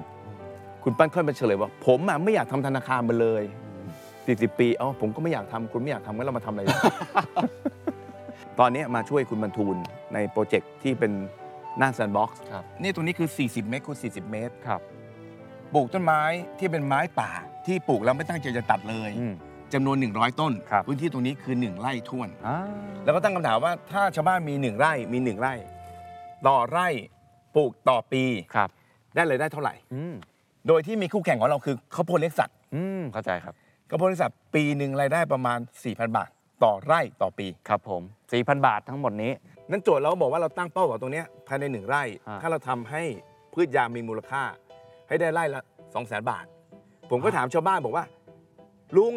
คุณปั้นค่อยมาเฉลยว่า ผมอะไม่อยากทำธนาคารมาเลย40ปีเอ้าผมก็ไม่อยากทำคุณไม่อยากทำงั้นเรามาทำอะไร ตอนนี้มาช่วยคุณบัณฑูรใน project ที่เป็น น่าน sandbox ครับ นี่ตรงนี้คือ 40 เมตรคูณ40 เมตร ครับ ปลูกต้นไม้ที่เป็นไม้ป่าที่ปลูกแล้วไม่ตั้งใจจะตัดเลยอืม จำนวน 100 ต้น ครับ พื้นที่ตรงนี้คือ 1 ไร่ถ้วน อ่าแล้วก็ตั้งคำถามว่าถ้าชาวบ้านมี 1 ไร่มี 1 ไร่ ต่อไร่ปลูกต่อปีครับ ได้เลยได้เท่าไหร่ อืมโดยที่มีคู่แข่งของเราคือข้าวโพดเลี้ยงสัตว์อืมเข้าใจครับ ข้าวโพดเลี้ยงสัตว์ปีหนึ่งรายได้ประมาณ 4,000 บาท ต่อไร่ต่อปี ครับผม 4,000 บาททั้งหมดนี้ นั้นโจทย์เราก็บอกว่าเราตั้งเป้าหวังตรงเนี้ยภายในหนึ่งไร่ อ่า ถ้าเราทำให้พืชยางมีมูลค่า ให้ได้ไร่ละ2 0 0 0 0 0บาท ผมก็ถามชาวบ้านบอกว่า ลุง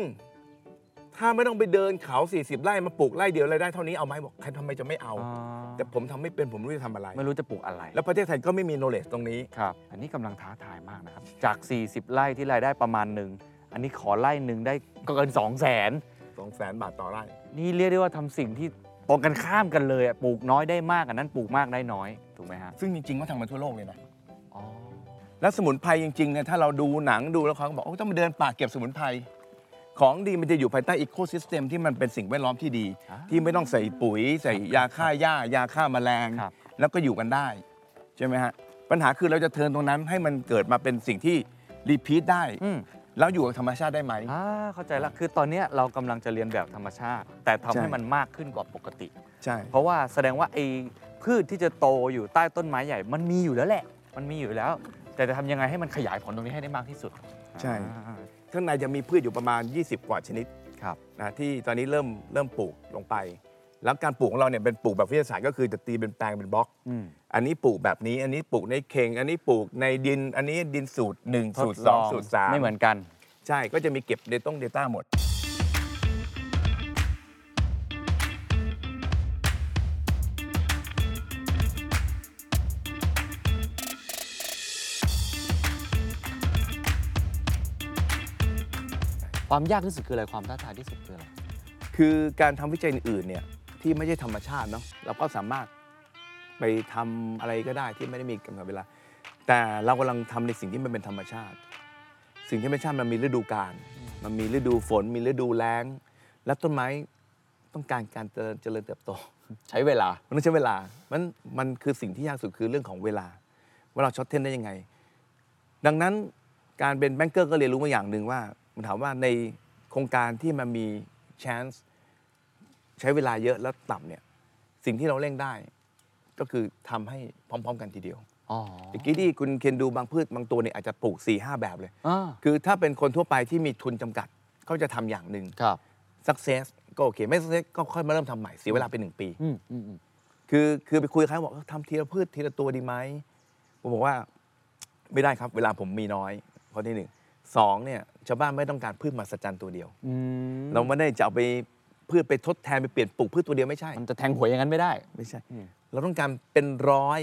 ถ้าไม่ต้องไปเดินเขา 40 ไร่มาปลูกไร่เดียวรายได้เท่านี้เอาไหมบอกใครทำไมจะไม่เอา อ๋อแต่ผมทำไม่เป็นผมไม่รู้จะทำอะไร ไม่รู้จะปลูกอะไรแล้วประเทศไทยก็ไม่มีโนเลจตรงนี้ ครับ อันนี้กำลังท้าทายมากนะครับ จาก 40 ไร่ที่รายได้ประมาณหนึ่ง อันนี้ขอไร่หนึ่งได้เกิน2 0 0แสน2 0 0 0 0 0 บาทต่อไร่ นี่เรียกได้ว่าทำสิ่งที่ ตรงกันข้ามกันเลยอะปลูกน้อยได้มากอันนั้นปลูกมากได้น้อยถูกไหมฮะซึ่งจริงๆก็ทำมาทั่วโลกเลยนะ อ๋อแล้วสมุนไพรจริงๆเนี่ยถ้าเราดูหนังดูแล้วเขาก็บอกโอ้ต้องมาเดินป่าเก็บสมุนไพรของดีมันจะอยู่ภายใต้อีโคซิสเต็มที่มันเป็นสิ่งแวดล้อมที่ดีอ่าที่ไม่ต้องใส่ปุ๋ย ใส่ยาฆ่าหญ้ายาฆ่าแมลง ครับ แล้วก็อยู่กันได้ ใช่ไหมฮะ ปัญหาคือเราจะเทิร์นตรงนั้นให้มันเกิดมาเป็นสิ่งที่รีพีทได้ อืม แล้วอยู่กับธรรมชาติได้ไหม อ่าเข้าใจละคือตอนเนี้ยเรากำลังจะเรียนแบบธรรมชาติ แต่ทำใช่ ให้มันมากขึ้นกว่าปกติ ใช่ เพราะว่าแสดงว่าไอ้พืชที่จะโตอยู่ใต้ต้นไม้ใหญ่ มันมีอยู่แล้วแหละ มันมีอยู่แล้ว แต่จะทำยังไงให้มันขยายผลตรงนี้ให้ได้มากที่สุดใช่ อ่าข้างในจะมีพืชอยู่ประมาณ 20 กว่าชนิดครับ นะที่ตอนนี้เริ่มเริ่มปลูกลงไป แล้วการปลูกของเราเนี่ยเป็นปลูกแบบวิทยาศาสตร์ก็คือจะตีเป็นแปลงเป็นบล็อกอืมอันนี้ปลูกแบบนี้ อันนี้ปลูกในเข่ง อันนี้ปลูกในดิน อันนี้ดินสูตรหนึ่งสูตรสองสูตรสามไม่เหมือนกัน ใช่ ก็จะมีเก็บเดต้งเดต้าหมด ความยากที่สุดคืออะไร ความท้าทายที่สุดคืออะไร คือการทำวิจัยอื่นๆเนี่ย ที่ไม่ใช่ธรรมชาติเนาะเราก็สามารถไปทำอะไรก็ได้ที่ไม่ได้มีกำหนดเวลา แต่เรากำลังทำในสิ่งที่มันเป็นธรรมชาติ สิ่งที่ธรรมชาติมันมีฤดูกาลมันมีฤดูฝน มีฤดูแล้ง และต้นไม้ต้องการการเจริญเจริญเติบโต ใช้เวลา มันต้องใช้เวลา มันมันคือสิ่งที่ยากสุดคือเรื่องของเวลา ว่าเราช็อตเทนได้ยังไง ดังนั้นการเป็นแบงเกอร์ก็เรียนรู้มาอย่างหนึ่งว่า มันถามว่าในโครงการที่มันมี chance ใช้เวลาเยอะแล้วต่ำเนี่ยสิ่งที่เราเร่งได้ ก็คือทำให้พร้อม ๆ กันทีเดียวอ๋อเมื่อกี้ที่คุณเคนดูบางพืชบางตัวเนี่ยอาจจะปลูก4ี่ห้าแบบเลย อ่าคือถ้าเป็นคนทั่วไปที่มีทุนจำกัดเขาจะทำอย่างหนึ่ง ครับ success ก็โอเค ไม่ success ก็ค่อยมาเริ่มทำใหม่เสียเวลาไปหนึ่งปี อืมอืมอืมคือคือไปคุยกับเขาบอกเออทำทีละพืชทีละตัวดีไหมผมบอกว่าไม่ได้ครับ เวลาผมมีน้อยข้อที่หนึ่งสองเนี่ยชาวบ้านไม่ต้องการพืชมหัศจรรย์ตัวเดียว อืม เราไม่ได้จะเอาไป พืชไปทดแทนไปเปลี่ยนปลูกพืชตัวเดียวไม่ใช่ มันจะแทงหวยอย่างนั้นไม่ได้ ไม่ใช่อืมเราต้องการเป็นร้อย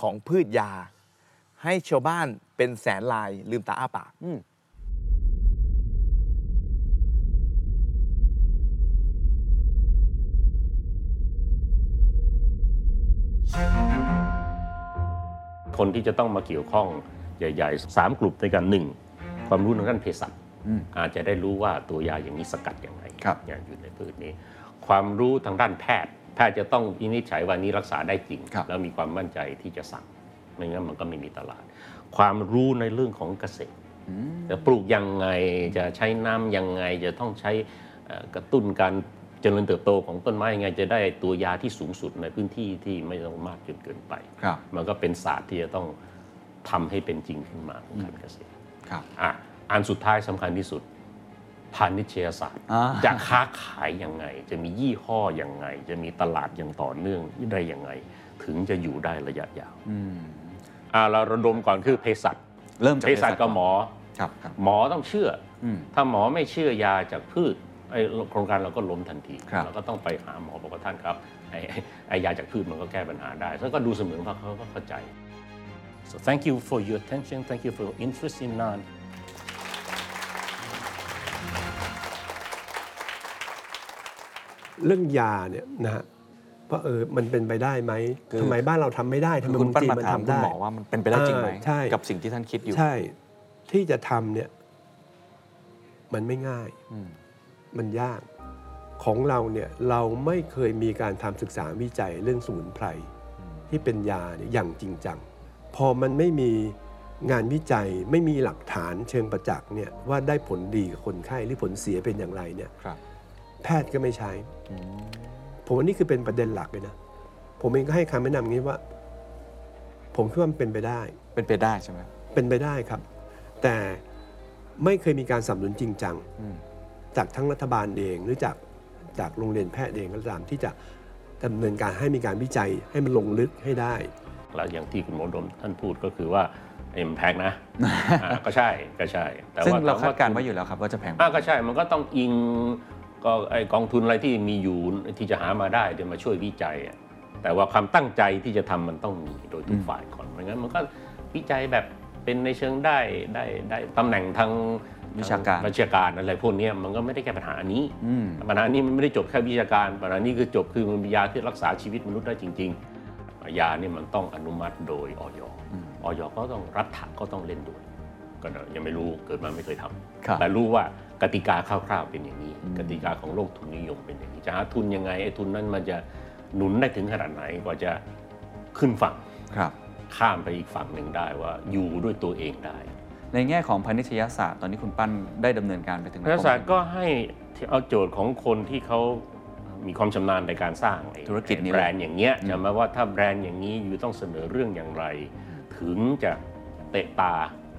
ของพืชยา ให้ชาวบ้านเป็นแสนลายลืมตาอ้าปากอืมคนที่จะต้องมาเกี่ยวข้องใหญ่ๆสามกลุ่มในกันหนึ่งความรู้ทางด้านเภสัช อืมอาจจะได้รู้ว่าตัวยาอย่างนี้สกัดอย่างไรครับอย่างอยู่ในพืชนี้ ความรู้ทางด้านแพทย์ แพทย์จะต้องวินิจฉัยว่านี้รักษาได้จริงครับแล้วมีความมั่นใจที่จะสั่งไม่งั้นมันก็ไม่มีตลาด ความรู้ในเรื่องของเกษตรอืมจะปลูกยังไงจะใช้น้ำยังไง จะต้องใช้เอ่อกระตุ้นการเจริญเติบโตของต้นไม้ยังไง จะได้ตัวยาที่สูงสุดในพื้นที่ที่ไม่ต้องมากจนเกินไปครับมันก็เป็นศาสตร์ที่จะต้องทำให้เป็นจริงขึ้นมาของการเกษตรครับอะ อันสุดท้ายสำคัญที่สุดพาณิชยศาสตร์อ่าจะค้าขายยังไง จะมียี่ห้อยังไง จะมีตลาดอย่างต่อเนื่องได้ยังไง ถึงจะอยู่ได้ระยะยาวอืมอ่าเราระดมก่อนคือเภสัชเริ่มจากเภสัชกับหมอครับครับหมอต้องเชื่ออืมถ้าหมอไม่เชื่อยาจากพืชไอ้โครงการเราก็ล้มทันทีครับเราก็ต้องไปหาหมอบอกว่าท่านครับไอ้ไอ้ไอ้ยาจากพืชมันก็แก้ปัญหาได้แล้วก็ดูเสมือนว่าเขาก็เข้าใจ so thank you for your attention thank you for your interest in NAN เรื่องยาเนี่ยนะฮะว่าเออมันเป็นไปได้ไหมคือทำไมบ้านเราทำไม่ได้ทำไมคือคคุณนปั้นจีนมามันถามทำคุณได้หมอว่ามันเป็นไปได้จริงไหมเออใช่กับสิ่งที่ท่านคิดอยู่ ใช่ ที่จะทำเนี่ย มันไม่ง่ายอืมมันยากของเราเนี่ยเราไม่เคยมีการทำศึกษาวิจัยเรื่องสมุนไพรที่เป็นยาเนี่ยอย่างจริงจังพอมันไม่มีงานวิจัยไม่มีหลักฐานเชิงประจักษ์เนี่ยว่าได้ผลดีกับคนไข้หรือผลเสียเป็นอย่างไรเนี่ยครับ แพทย์ก็ไม่ใช้อืมผมว่านี่คือเป็นประเด็นหลักเลยนะ ผมเองก็ให้คำแนะนำงี้ว่า ผมคิดว่ามันเป็นไปได้ เป็นไปได้ใช่ไหมเป็นไปได้ครับ แต่ไม่เคยมีการสนับสนุนจริงจัง อืมจากทั้งรัฐบาลเองหรือจากจากโรงเรียนแพทย์เองก็ตามที่จะดำเนินการให้มีการวิจัยให้มันลงลึกให้ได้ แล้วอย่างที่คุณหมอดมท่านพูดก็คือว่าเอ็มนแพงนะ อ่าก็ใช่ก็ใช่ แต่ซึ่งว่าเราคาดการณ์แต่ไว้อยู่แล้วครับว่าจะแพง อ่าก็ใช่ มันก็ต้องอิง ก็ไอกองทุนอะไรที่มีอยู่ที่จะหามาได้เดี๋ยวมาช่วยวิจัยอะแต่ว่าความตั้งใจที่จะทำมันต้องมีโดยทุกอืมฝ่ายก่อนไม่งั้นมันก็วิจัยแบบเป็นในเชิงได้ได้ได้ตำแหน่งทางวิชาการวิชาการอะไรพวกเนี้ยมันก็ไม่ได้แก้ปัญหานี้อืมปัญหานี้มันไม่ได้จบแค่วิชาการปัญหานี้คือจบคือมันมียาที่รักษาชีวิตมนุษย์ได้จริง ๆ ยาเนี่ยมันต้องอนุมัติโดยออยอืมออยก็ต้องรัฐก็ต้องเล่นด้วยก็ยังไม่รู้เกิดมาไม่เคยทำครับแต่รู้ว่า กติกาคร่าวๆเป็นอย่างนี้อืมกติกาของโลกทุนนิยมเป็นอย่างนี้จะหาทุนยังไงไอ้ทุนนั้นมันจะหนุนได้ถึงขนาดไหนกว่าจะขึ้นฝั่งครับ ข้ามไปอีกฝั่งหนึ่งได้ว่าอยู่ด้วยตัวเองได้ ในแง่ของพาณิชยศาสตร์ตอนนี้คุณปั้นได้ดำเนินการไปถึงไหนนักศึกษาสตร์ก็ให้เอาโจทย์ของคนที่เขามีความชำนาญในการสร้างไอ้ธุรกิจนี้แบรนด์อย่างเงี้ยอืมจะมาว่าถ้าแบรนด์อย่างนี้อยู่ต้องเสนอเรื่องอย่างไร ถึงจะเตะตา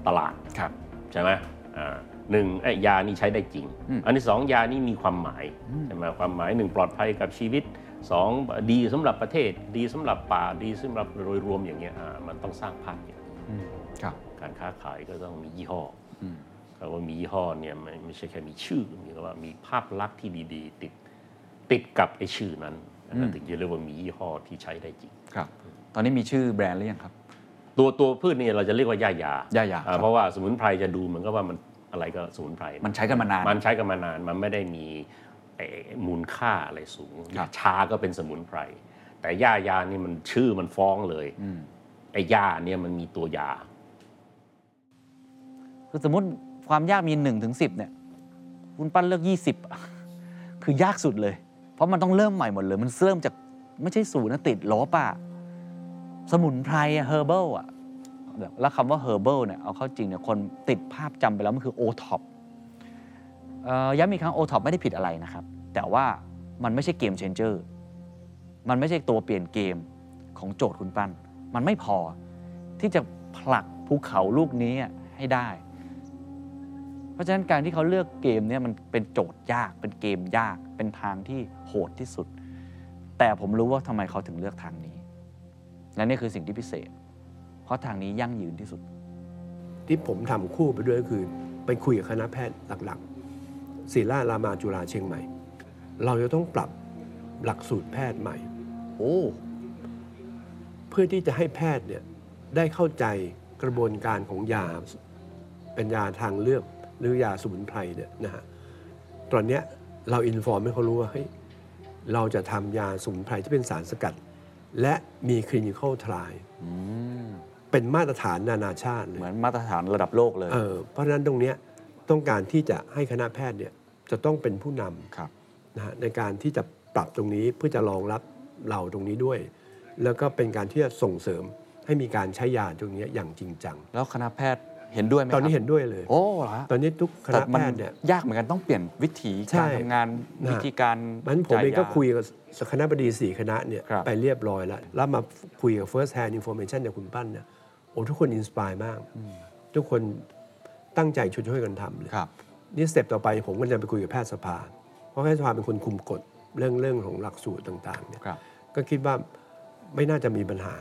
ตลาดครับใช่ไหมอ่า หนึ่งไอ้ยานี่ใช้ได้จริงอืมอันที่สองยานี่มีความหมายอืมใช่ไหมความหมายหนึ่งปลอดภัยกับชีวิตสองดีสำหรับประเทศ ดีสำหรับป่าดีสำหรับโดยรวมอย่างเงี้ยอ่ามันต้องสร้างภาพอย่างนี้อืมครับการค้าขายก็ต้องมียี่ห้ออืมคำว่ามียี่ห้อเนี่ยไม่ไม่ใช่แค่มีชื่อมีคำว่ามีภาพลักษณ์ที่ดีๆ ติดติดกับไอ้ชื่อนั้นอันนั้นถึงจะเรียกว่ามียี่ห้อที่ใช้ได้จริงครับ ตอนนี้มีชื่อแบรนด์หรือยังครับ ตัวตัวพืชเนี่ยเราจะเรียกว่าย่ายาย่ายาอ่ครับเพราะว่าสมุนไพรจะดูเหมือนกับว่ามัน อะไรก็สมุนไพรมันใช้กันมานาน มันใช้กันมานานมันไม่ได้มีไอ้มูลค่าอะไรสูงครับชาก็เป็นสมุนไพร แต่ย่ายานี่มันชื่อมันฟ้องเลยอืมไอ้ย่าเนี่ยมันมีตัวยา คือสมมติความยากมี1นถึงสิเนี่ย คุณปั้นเลือก20อะคือยากสุดเลย เพราะมันต้องเริ่มใหม่หมดเลย มันเริ่มจากไม่ใช่ศูนย์นะติดลบอะสมุนไพรอะเฮอร์เบิลอะ แบบแล้วคำว่า herbal เนี่ยเอาเข้าจริงเนี่ยคนติดภาพจำไปแล้วมันคือโอท็อปย้ำอีกครั้งโอท็อปไม่ได้ผิดอะไรนะครับ แต่ว่ามันไม่ใช่ game changer มันไม่ใช่ตัวเปลี่ยนเกมของโจทย์คุณปั้น มันไม่พอที่จะผลักภูเขาลูกนี้ให้ได้ เพราะฉะนั้นการที่เขาเลือกเกมเนี่ยมันเป็นโจทย์ยากเป็นเกมยากเป็นทางที่โหดที่สุด แต่ผมรู้ว่าทำไมเขาถึงเลือกทางนี้ และนี่คือสิ่งที่พิเศษ เพราะทางนี้ยั่งยืนที่สุด ที่ผมทำคู่ไปด้วยก็คือ ไปคุยกับคณะแพทย์หลักๆศิริรามาจุฬาเชียงใหม่ เราจะต้องปรับหลักสูตรแพทย์ใหม่ โอ้เพื่อที่จะให้แพทย์เนี่ยได้เข้าใจกระบวนการของยาเป็นยาทางเลือกหรือยาสมุนไพรเนี่ยนะฮะตอนเนี้ยเราอินฟอร์มให้เขารู้ว่าเฮ้ยเราจะทำยาสมุนไพรที่เป็นสารสกัด และมีคลินิคอลทรายอืม เป็นมาตรฐานนานาชาติเลยเหมือนมาตรฐานระดับโลกเลยเออเพราะฉะนั้นตรงเนี้ยต้องการที่จะให้คณะแพทย์เนี่ยจะต้องเป็นผู้นครับำนะฮะในการที่จะปรับตรงนี้เพื่อจะรองรับเราตรงนี้ด้วย แล้วก็เป็นการที่จะส่งเสริมให้มีการใช้ยาตรงนี้อย่างจริงจัง แล้วคณะแพทย์เห็นด้วยไหมตอนนี้ครับเห็นด้วยเลย โอ้เหรอฮะตอนนี้ทุกคณะแต่แพมันทย์เนี่ยยากเหมือนกันต้องเปลี่ยนวิถีใช่การทำงานนะวิธีการมันผมเองก็จ่าาคุยกับคณบดีสี่คณะเนี่ยครับไปเรียบร้อยแล้ว แล้วมาคุยกับ first hand information จากคุณปั้นเนี่ยโอ้ทุกคน inspire มาก ทุกคนตั้งใจช่วยๆกันทำเลยครับนี่ step ต่อไปผมก็จะไปคุยกับแพทยสภา เพราะแพทยสภาเป็นคนคุมกฎเรื่องเรื่องของหลักสูตรต่างๆเนี่ยครับก็คิดว่าไม่น่าจะมีปัญหา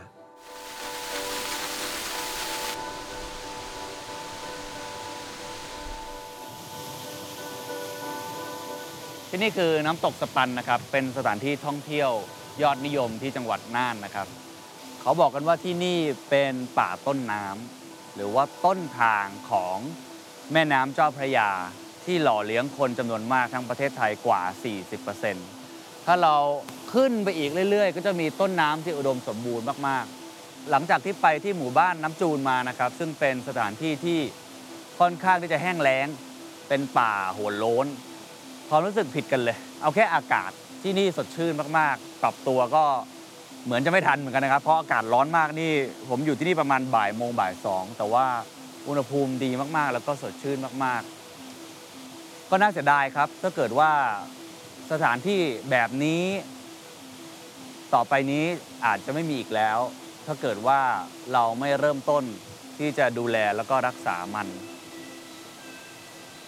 ที่นี่คือน้ำตกสปันนะครับ เป็นสถานที่ท่องเที่ยวยอดนิยมที่จังหวัดน่านนะครับ เขาบอกกันว่าที่นี่เป็นป่าต้นน้ำหรือว่าต้นทางของแม่น้ำเจ้าพระยาที่หล่อเลี้ยงคนจำนวนมากทั้งประเทศไทยกว่า 40%ถ้าเราขึ้นไปอีกเรื่อย ๆ ก็จะมีต้นน้ำที่อุดมสมบูรณ์มากๆ หลังจากที่ไปที่หมู่บ้านน้ำจูนมานะครับ ซึ่งเป็นสถานที่ที่ค่อนข้างที่จะแห้งแล้ง เป็นป่าโหนโล้นความรู้สึกผิดกันเลย เอาแค่อากาศที่นี่สดชื่นมากๆ ปรับตัวก็ เหมือนจะไม่ทันเหมือนกันนะครับ เพราะอากาศร้อนมากนี่ ผมอยู่ที่นี่ประมาณบ่ายโมงบ่ายสองแต่ว่าอุณหภูมิดีมากๆ แล้วก็สดชื่นมากๆ ก็น่าเสียดายครับ ถ้าเกิดว่าสถานที่แบบนี้ ต่อไปนี้อาจจะไม่มีอีกแล้ว ถ้าเกิดว่าเราไม่เริ่มต้นที่จะดูแลแล้วก็รักษามัน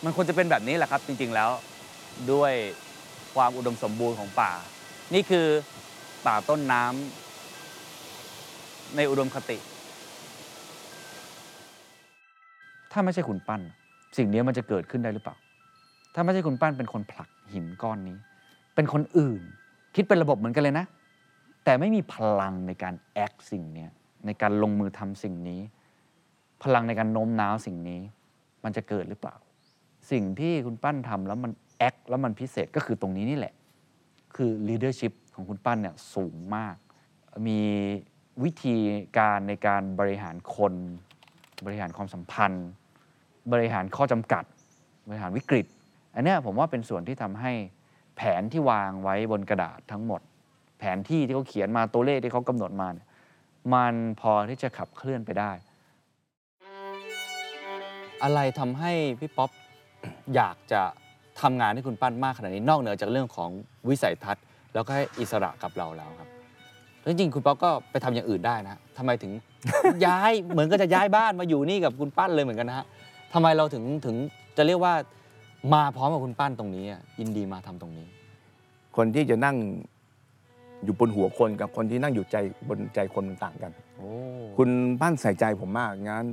มันควรจะเป็นแบบนี้แหละครับ จริงๆแล้วด้วยความอุดมสมบูรณ์ของป่า นี่คือ ป่าต้นน้ำในอุดมคติ ถ้าไม่ใช่คุณปั้น สิ่งนี้มันจะเกิดขึ้นได้หรือเปล่า ถ้าไม่ใช่คุณปั้นเป็นคนผลักหินก้อนนี้ เป็นคนอื่น คิดเป็นระบบเหมือนกันเลยนะ แต่ไม่มีพลังในการแอคสิ่งนี้ในการลงมือทำสิ่งนี้ พลังในการโน้มน้าวสิ่งนี้ มันจะเกิดหรือเปล่า สิ่งที่คุณปั้นทำแล้วมันแอคแล้วมันพิเศษก็คือตรงนี้นี่แหละ คือ leadership ของคุณปั้นเนี่ยสูงมาก มีวิธีการในการบริหารคน บริหารความสัมพันธ์ บริหารข้อจำกัด บริหารวิกฤต อันเนี้ยผมว่าเป็นส่วนที่ทำให้แผนที่วางไว้บนกระดาษทั้งหมด แผนที่ที่เขาเขียนมาตัวเลขที่เขากำหนดมาเนี่ยมันพอที่จะขับเคลื่อนไปได้ อะไรทำให้พี่ป๊อปอยากจะทำงานให้คุณปั้นมากขนาดนี้นอกเหนือจากเรื่องของวิสัยทัศน์ แล้วก็ให้อิสระกับเราแล้วครับแล้วจริงๆคุณป๊อปก็ไปทำอย่างอื่นได้นะทำไมถึง ย้ายเหมือนก็จะย้ายบ้านมาอยู่นี่กับคุณปั้นเลยเหมือนกันนะฮะทำไมเราถึงถึงจะเรียกว่ามาพร้อมกับคุณปั้นตรงนี้อะยินดีมาทำตรงนี้ คนที่จะนั่งอยู่บนหัวคนกับคนที่นั่งอยู่ใจบนใจคนมันต่างกัน โอ้ คุณปั้นใส่ใจผมมากงาน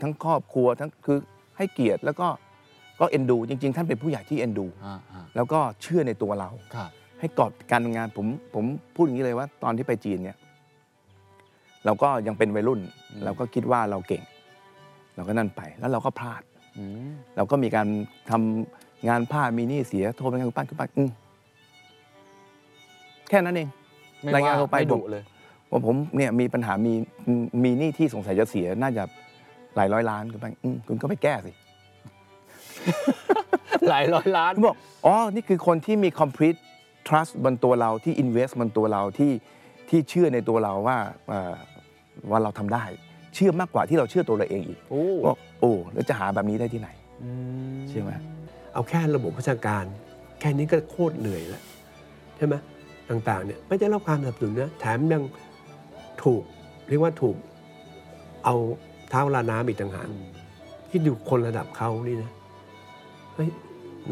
ทั้งครอบครัวทั้งคือให้เกียรติแล้วก็ก็เอ็นดู จริง ๆ ท่านเป็นผู้ใหญ่ที่เอ็นดู อ่าฮะแล้วก็เชื่อในตัวเราครับ ให้กอดการทำงานผมผมพูดอย่างนี้เลยว่า ตอนที่ไปจีนเนี่ย เราก็ยังเป็นวัยรุ่น เราก็คิดว่าเราเก่ง เราก็นั่นไปแล้วเราก็พลาดอืมเราก็มีการทำงานพลาดมีหนี้เสียโทรไปงานคุณปั้นคุณปั้นอืมแค่นั้นเองไม่รายงานว่าเข้าไปไม่ดุผมเลยว่าผมเนี่ยมีปัญหามีมีหนี้ที่สงสัยจะเสียน่าจะหลายร้อยล้านคุณปั้นอืมคุณก็ไปแก้สิหลายร้อยล้านผมบอกอ๋อนี่คือคนที่มี complete trust บนตัวเราที่ invest บนตัวเราที่ที่เชื่อในตัวเราว่าเอ่อว่าเราทำได้ เชื่อมากกว่าที่เราเชื่อตัวเราเองอีกโอ้บอกโอ้แล้วจะหาแบบนี้ได้ที่ไหนใช่ไหมเอาแค่ระบบราชการ แค่นี้ก็โคตรเหนื่อยแล้วใช่ไหมต่างๆเนี่ยไม่ได้รับความสนับสนุนนะแถมยังถูกเรียกว่าถูกเอาเท้าลาน้ำอีกต่างหากที่ดูคนระดับเขานี่นะเฮ้ย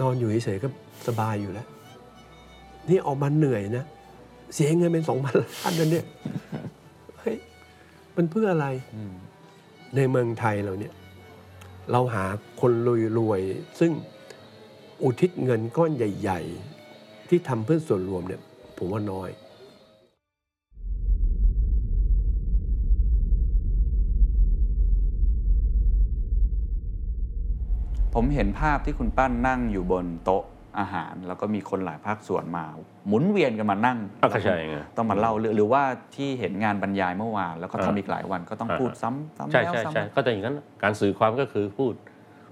นอนอยู่เฉยๆก็สบายอยู่แล้ว นี่ออกมาเหนื่อยนะ เสียเงินเป็นสองพันล้านนั่นเนี่ยเฮ้ยมันเพื่ออะไรในเมืองไทยเราเนี่ย เราหาคนรวยๆซึ่งอุทิศเงินก้อนใหญ่ ๆ ที่ทำเพื่อส่วนรวมเนี่ย ผมว่าน้อยผมเห็นภาพที่คุณปั้นนั่งอยู่บนโต๊ะ อาหาร แล้วก็มีคนหลายภาคส่วนมา หมุนเวียนกันมานั่งอะก็ใช่ไงต้องมาเล่าเรื่องหรือว่าที่เห็นงานบรรยายเมื่อวาน แล้วก็อ่าทำอีกหลายวันก็ต้องอ่าพูดซ้ำซ้ำใช่แล้วใช่ซ้ำใช่ก็จะอย่างนั้น การสื่อความก็คือพูด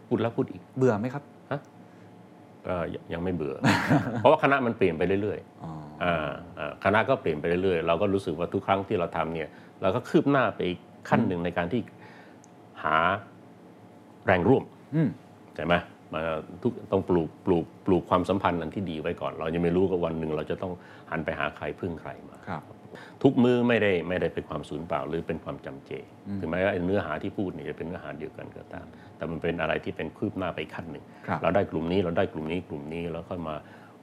พูดแล้วพูดอีกเบื่อไหมครับก็ยังไม่เบื่อ เพราะว่าคณะมันเปลี่ยนไปเรื่อยอ๋อๆอ่าอ่าคณะก็เปลี่ยนไปเรื่อยๆ เราก็รู้สึกว่าทุกครั้งที่เราทำเนี่ย เราก็คืบหน้าไปอีกขั้นหนึ่งในการที่หาแรงร่วมอืมใช่ไหม มาทุกต้องปลูกปลูกปลูกความสัมพันธ์อันที่ดีไว้ก่อน เรายังไม่รู้ว่าวันหนึ่งเราจะต้องหันไปหาใครพึ่งใครมาครับทุกมือไม่ได้ไม่ได้เป็นความสูญเปล่าหรือเป็นความจำเจอืมถึงแม้ว่าไอ้เนื้อหาที่พูดเนี่ยจะเป็นเนื้อหาเดียวกันก็ตาม แต่มันเป็นอะไรที่เป็นคืบหน้าไปอีกขั้นหนึ่งครับเราได้กลุ่มนี้เราได้กลุ่มนี้กลุ่มนี้แล้วค่อยมา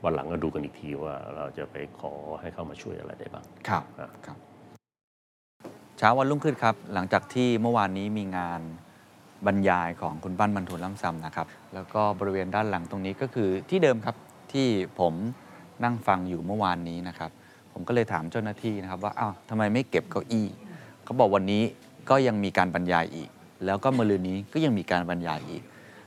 วันหลังก็ดูกันอีกทีว่าเราจะไปขอให้เข้ามาช่วยอะไรได้บ้าง ครับอะครับเช้าวันรุ่งขึ้นครับ หลังจากที่เมื่อวานนี้มีงาน บรรยายของคุณปั้นบรรทุนล่ำซำนะครับ แล้วก็บริเวณด้านหลังตรงนี้ก็คือที่เดิมครับที่ผมนั่งฟังอยู่เมื่อวานนี้นะครับ ผมก็เลยถามเจ้าหน้าที่นะครับว่าอ้าวทำไมไม่เก็บเก้าอี้เขาบอกวันนี้ก็ยังมีการบรรยายอีก แล้วก็มะรืนนี้ก็ยังมีการบรรยายอีก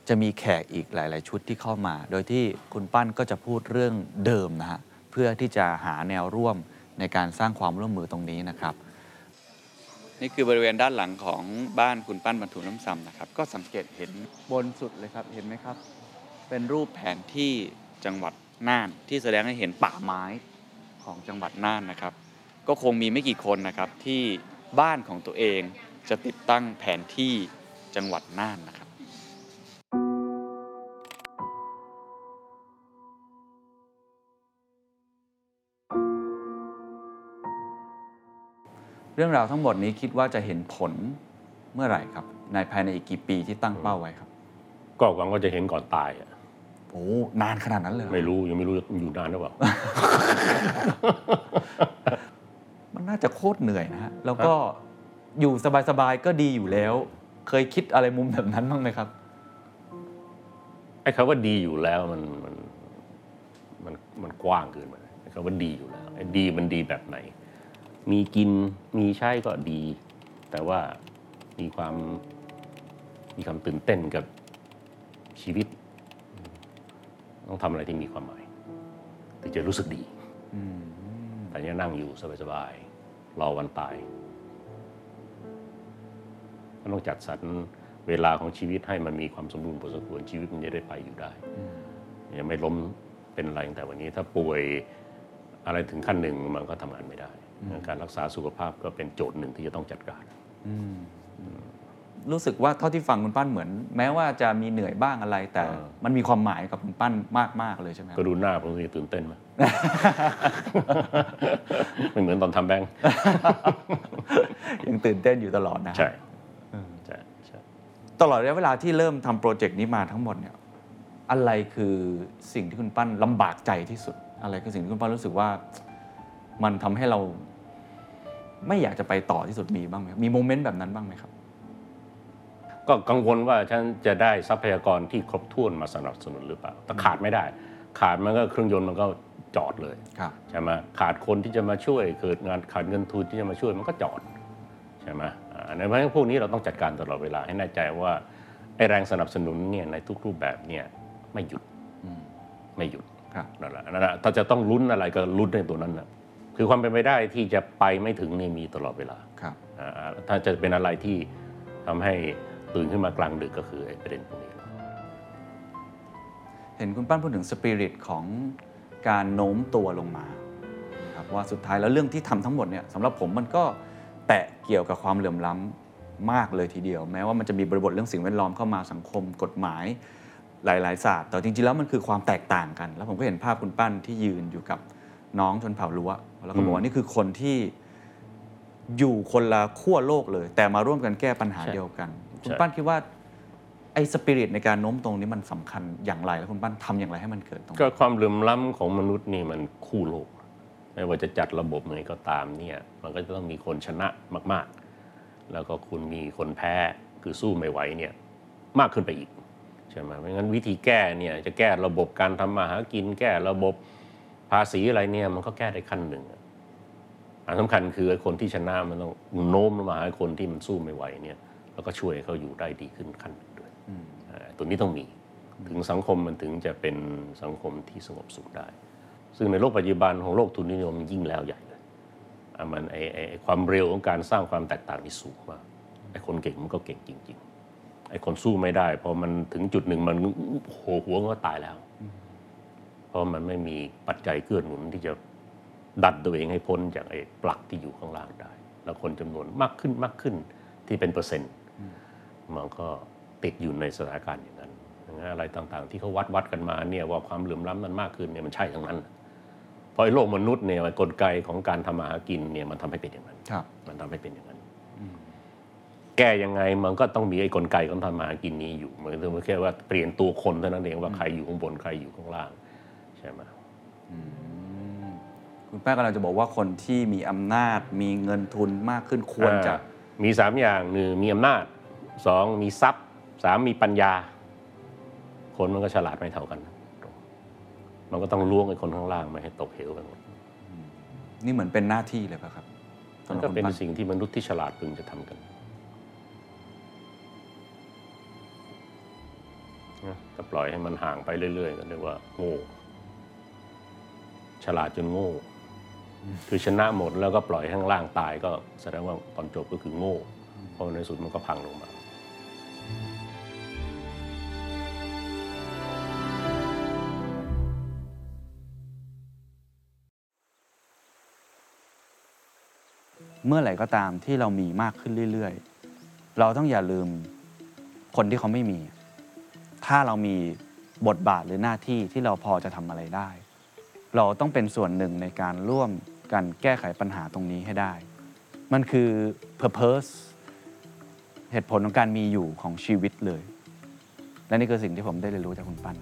จะมีแขกอีกหลาย ๆ ชุดที่เข้ามา โดยที่คุณปั้นก็จะพูดเรื่องเดิมนะฮะเพื่อที่จะหาแนวร่วมในการสร้างความร่วมมือตรงนี้นะครับ นี่คือบริเวณด้านหลังของบ้านคุณปั้นบรรทุนน้ำซ้ำนะครับ ก็สังเกตเห็นบนสุดเลยครับ เห็นไหมครับ เป็นรูปแผนที่จังหวัดน่าน ที่แสดงให้เห็นป่าไม้ของจังหวัดน่านนะครับ ก็คงมีไม่กี่คนนะครับที่บ้านของตัวเองจะติดตั้งแผนที่จังหวัดน่านนะครับ รื่องราวทั้งหมดนี้คิดว่าจะเห็นผลเมื่อไหร่ครับ ในภายในอีกกี่ปีที่ตั้งเป้าไว้ครับ ก็หวังว่าจะเห็นก่อนตายอะโอ้นานขนาดนั้นเลยเหรอไม่รู้ยังไม่รู้อยู่นานหรือเปล่าจะโคตรเหนื่อยนะฮะแล้วก็อยู่สบายๆก็ดีอยู่แล้ว เคยคิดอะไรมุมแบบนั้นบ้างไหมครับไอ้คำว่าดีอยู่แล้วมันมันมันมันกว้างเกินไปไอ้คำว่าดีอยู่แล้วไอ้ดีมันดีแบบไหน มีกินมีใช้ก็ดี แต่ว่ามีความมีความตื่นเต้นกับชีวิต ต้องทำอะไรที่มีความหมายถึงจะรู้สึกดีแต่เนี่ยนั่งอยู่สบายๆรอวันตายก็ต้องจัดสรรเวลาของชีวิตให้มันมีความสมบูรณ์พอสมควรชีวิตมันจะได้ไปอยู่ได้ยังไม่ล้มเป็นอะไรตั้งแต่วันนี้ ถ้าป่วยอะไรถึงขั้นหนึ่งมันก็ทำงานไม่ได้ การรักษาสุขภาพก็เป็นโจทย์หนึ่งที่จะต้องจัดการรู้สึกว่าเท่าที่ฟังคุณปั้นเหมือน แม้ว่าจะมีเหนื่อยบ้างอะไร แต่เออมันมีความหมายกับคุณปั้นมากๆเลยใช่ไหมครับก็ดูหน้าผมสิตื่นเต้นไหมไม่เหมือนตอนทำแบงค์ยังตื่นเต้นอยู่ตลอดนะใช่ใช่ใช่ตลอดระยะเวลาที่เริ่มทำโปรเจกต์นี้มาทั้งหมดเนี่ย อะไรคือสิ่งที่คุณปั้นลำบากใจที่สุด อะไรคือสิ่งที่คุณปั้นรู้สึกว่า มันทำให้เรา ไม่อยากจะไปต่อที่สุดมีบ้างไหมมีโมเมนต์แบบนั้นบ้างไหมครับ ก็กังวลว่าฉันจะได้ทรัพยากรที่ครบถ้วนมาสนับสนุนหรือเปล่าถ้าขาดไม่ได้ ขาดมันก็เครื่องยนต์มันก็จอดเลยครับใช่ไหมขาดคนที่จะมาช่วยเกิดงานขาดเงินทุนที่จะมาช่วยมันก็จอดใช่ไหมอ่าในเพราะฉะนั้นพวกนี้เราต้องจัดการตลอดเวลาให้แน่ใจว่าไอ้แรงสนับสนุนเนี่ยในทุกรูปแบบเนี่ยไม่หยุดไม่หยุดครับนั่นแหละนั่นแหละถ้าจะต้องลุ้นอะไรก็ลุ้นในตัวนั้นนะ คือความเป็นไปได้ที่จะไปไม่ถึงนี่มีตลอดเวลาครับอ่าถ้าจะเป็นอะไรที่ทำให้ตื่นขึ้นมากลางดึกก็คือไอ้ประเด็นพวกนี้ เห็นคุณปั้นพูดถึงสปิริตของการโน้มตัวลงมาครับว่าสุดท้ายแล้วเรื่องที่ทำทั้งหมดเนี่ยสำหรับผมมันก็แตะเกี่ยวกับความเหลื่อมล้ำมากเลยทีเดียว แม้ว่ามันจะมีบริบทเรื่องสิ่งแวดล้อมเข้ามาสังคมกฎหมายหลาย ๆ ศาสตร์แต่จริง ๆ แล้วมันคือความแตกต่างกัน แล้วผมก็เห็นภาพคุณปั้นที่ยืนอยู่กับน้องชนเผ่ารั้ว แล้วก็บอกว่านี่คือคนที่อยู่คนละขั้วโลกเลย แต่มาร่วมกันแก้ปัญหาใช่เดียวกัน คุณใช่ปั้นคิดว่าไอ้สปิริตในการโน้มตรงนี้มันสำคัญอย่างไรแล้วคุณปั้นทำอย่างไรให้มันเกิดตรงก็นี้ความเหลื่อมล้ำของมนุษย์นี่มันคู่โลก ไม่ว่าจะจัดระบบไหนก็ตามเนี่ย มันก็จะต้องมีคนชนะมาก ๆ แล้วก็คุณมีคนแพ้คือสู้ไม่ไหวเนี่ยมากขึ้นไปอีกใช่ไหมไม่งั้นวิธีแก้เนี่ยจะแก้ระบบการทำมาหากินแก้ระบบ ภาษีอะไรเนี่ยมันก็แก้ได้ขั้นหนึ่งอะอันสำคัญคือไอ้คนที่ชนะมันต้องโน้มลงมาหาคนที่มันสู้ไม่ไหวเนี่ยแล้วก็ช่วยให้เขาอยู่ได้ดีขึ้นขั้นหนึ่งด้วยอ่าตัวนี้ต้องมีถึงสังคมมันถึงจะเป็นสังคมที่สงบสุขได้ ซึ่งในโลกปัจจุบันของโลกทุนนิยมมันยิ่งแล้วใหญ่เลยอะมันไอไอ้ไอ้ความเร็วของการสร้างความแตกต่างนี่สูงมากไอ้คนเก่งมันก็เก่งจริง ๆ ไอ้คนสู้ไม่ได้พอมันถึงจุดหนึ่งมันโหหัวมันก็ตายแล้ว เพราะมันไม่มีปัจจัยเกื้อหนุนที่จะดันตัวเองให้พ้นจากไอ้ปลักที่อยู่ข้างล่างได้ แล้วคนจำนวนมากขึ้นมากขึ้นที่เป็นเปอร์เซ็นต์มันก็ติดอยู่ในสถานการณ์อย่างนั้นดังนั้นอะไรต่างๆ ที่เขาวัดวัดกันมาเนี่ยว่าความเหลื่อมล้ำมันมากขึ้นเนี่ยมันใช่ทั้งนั้นเพราะไอ้โลกมนุษย์เนี่ยมันกลไกของการทำมาหากินเนี่ยมันทำให้เป็นอย่างนั้นครับมันทำให้เป็นอย่างนั้นแก้ยังไงมันก็ต้องมีไอ้กลไกของทำมาหากินนี้อยู่เหมือนแค่ว่าเปลี่ยนตัวคนเท่านั้นเองว่าใครอยู่ข้างบนใครอยู่ข้างล่าง ใช่ไหมคุณแป้งกำลังจะบอกว่าคนที่มีอำนาจ มีเงินทุนมากขึ้นควรจะอ่ามีสามอย่างหนึ่งมีอำนาจสองมีทรัพย์สามมีปัญญา คนมันก็ฉลาดไม่เท่ากันนะมันก็ต้องล้วงไอ้คนข้างล่างไม่ให้ตกเหวกันหมดนี่เหมือนเป็นหน้าที่เลยป่ะครับสำมันหรับก็คุณเป็นปั้นสิ่งที่มนุษย์ที่ฉลาดพึงจะทำกันนะถ้าปล่อยให้มันห่างไปเรื่อยๆก็เรียกว่าโง่ ฉลาดจนโง่ คือชนะหมดแล้วก็ปล่อยข้างล่างตายก็แสดงว่าตอนจบก็คือโง่เพราะในสุดมันก็พังลงมาเมื่อไหร่ก็ตามที่เรามีมากขึ้นเรื่อยๆ เราต้องอย่าลืมคนที่เขาไม่มี ถ้าเรามีบทบาทหรือหน้าที่ที่เราพอจะทำอะไรได้ เราต้องเป็นส่วนหนึ่งในการร่วมกันแก้ไขปัญหาตรงนี้ให้ได้ มันคือ purpose เหตุผลของการมีอยู่ของชีวิตเลย และนี่คือสิ่งที่ผมได้เรียนรู้จากคุณปั้น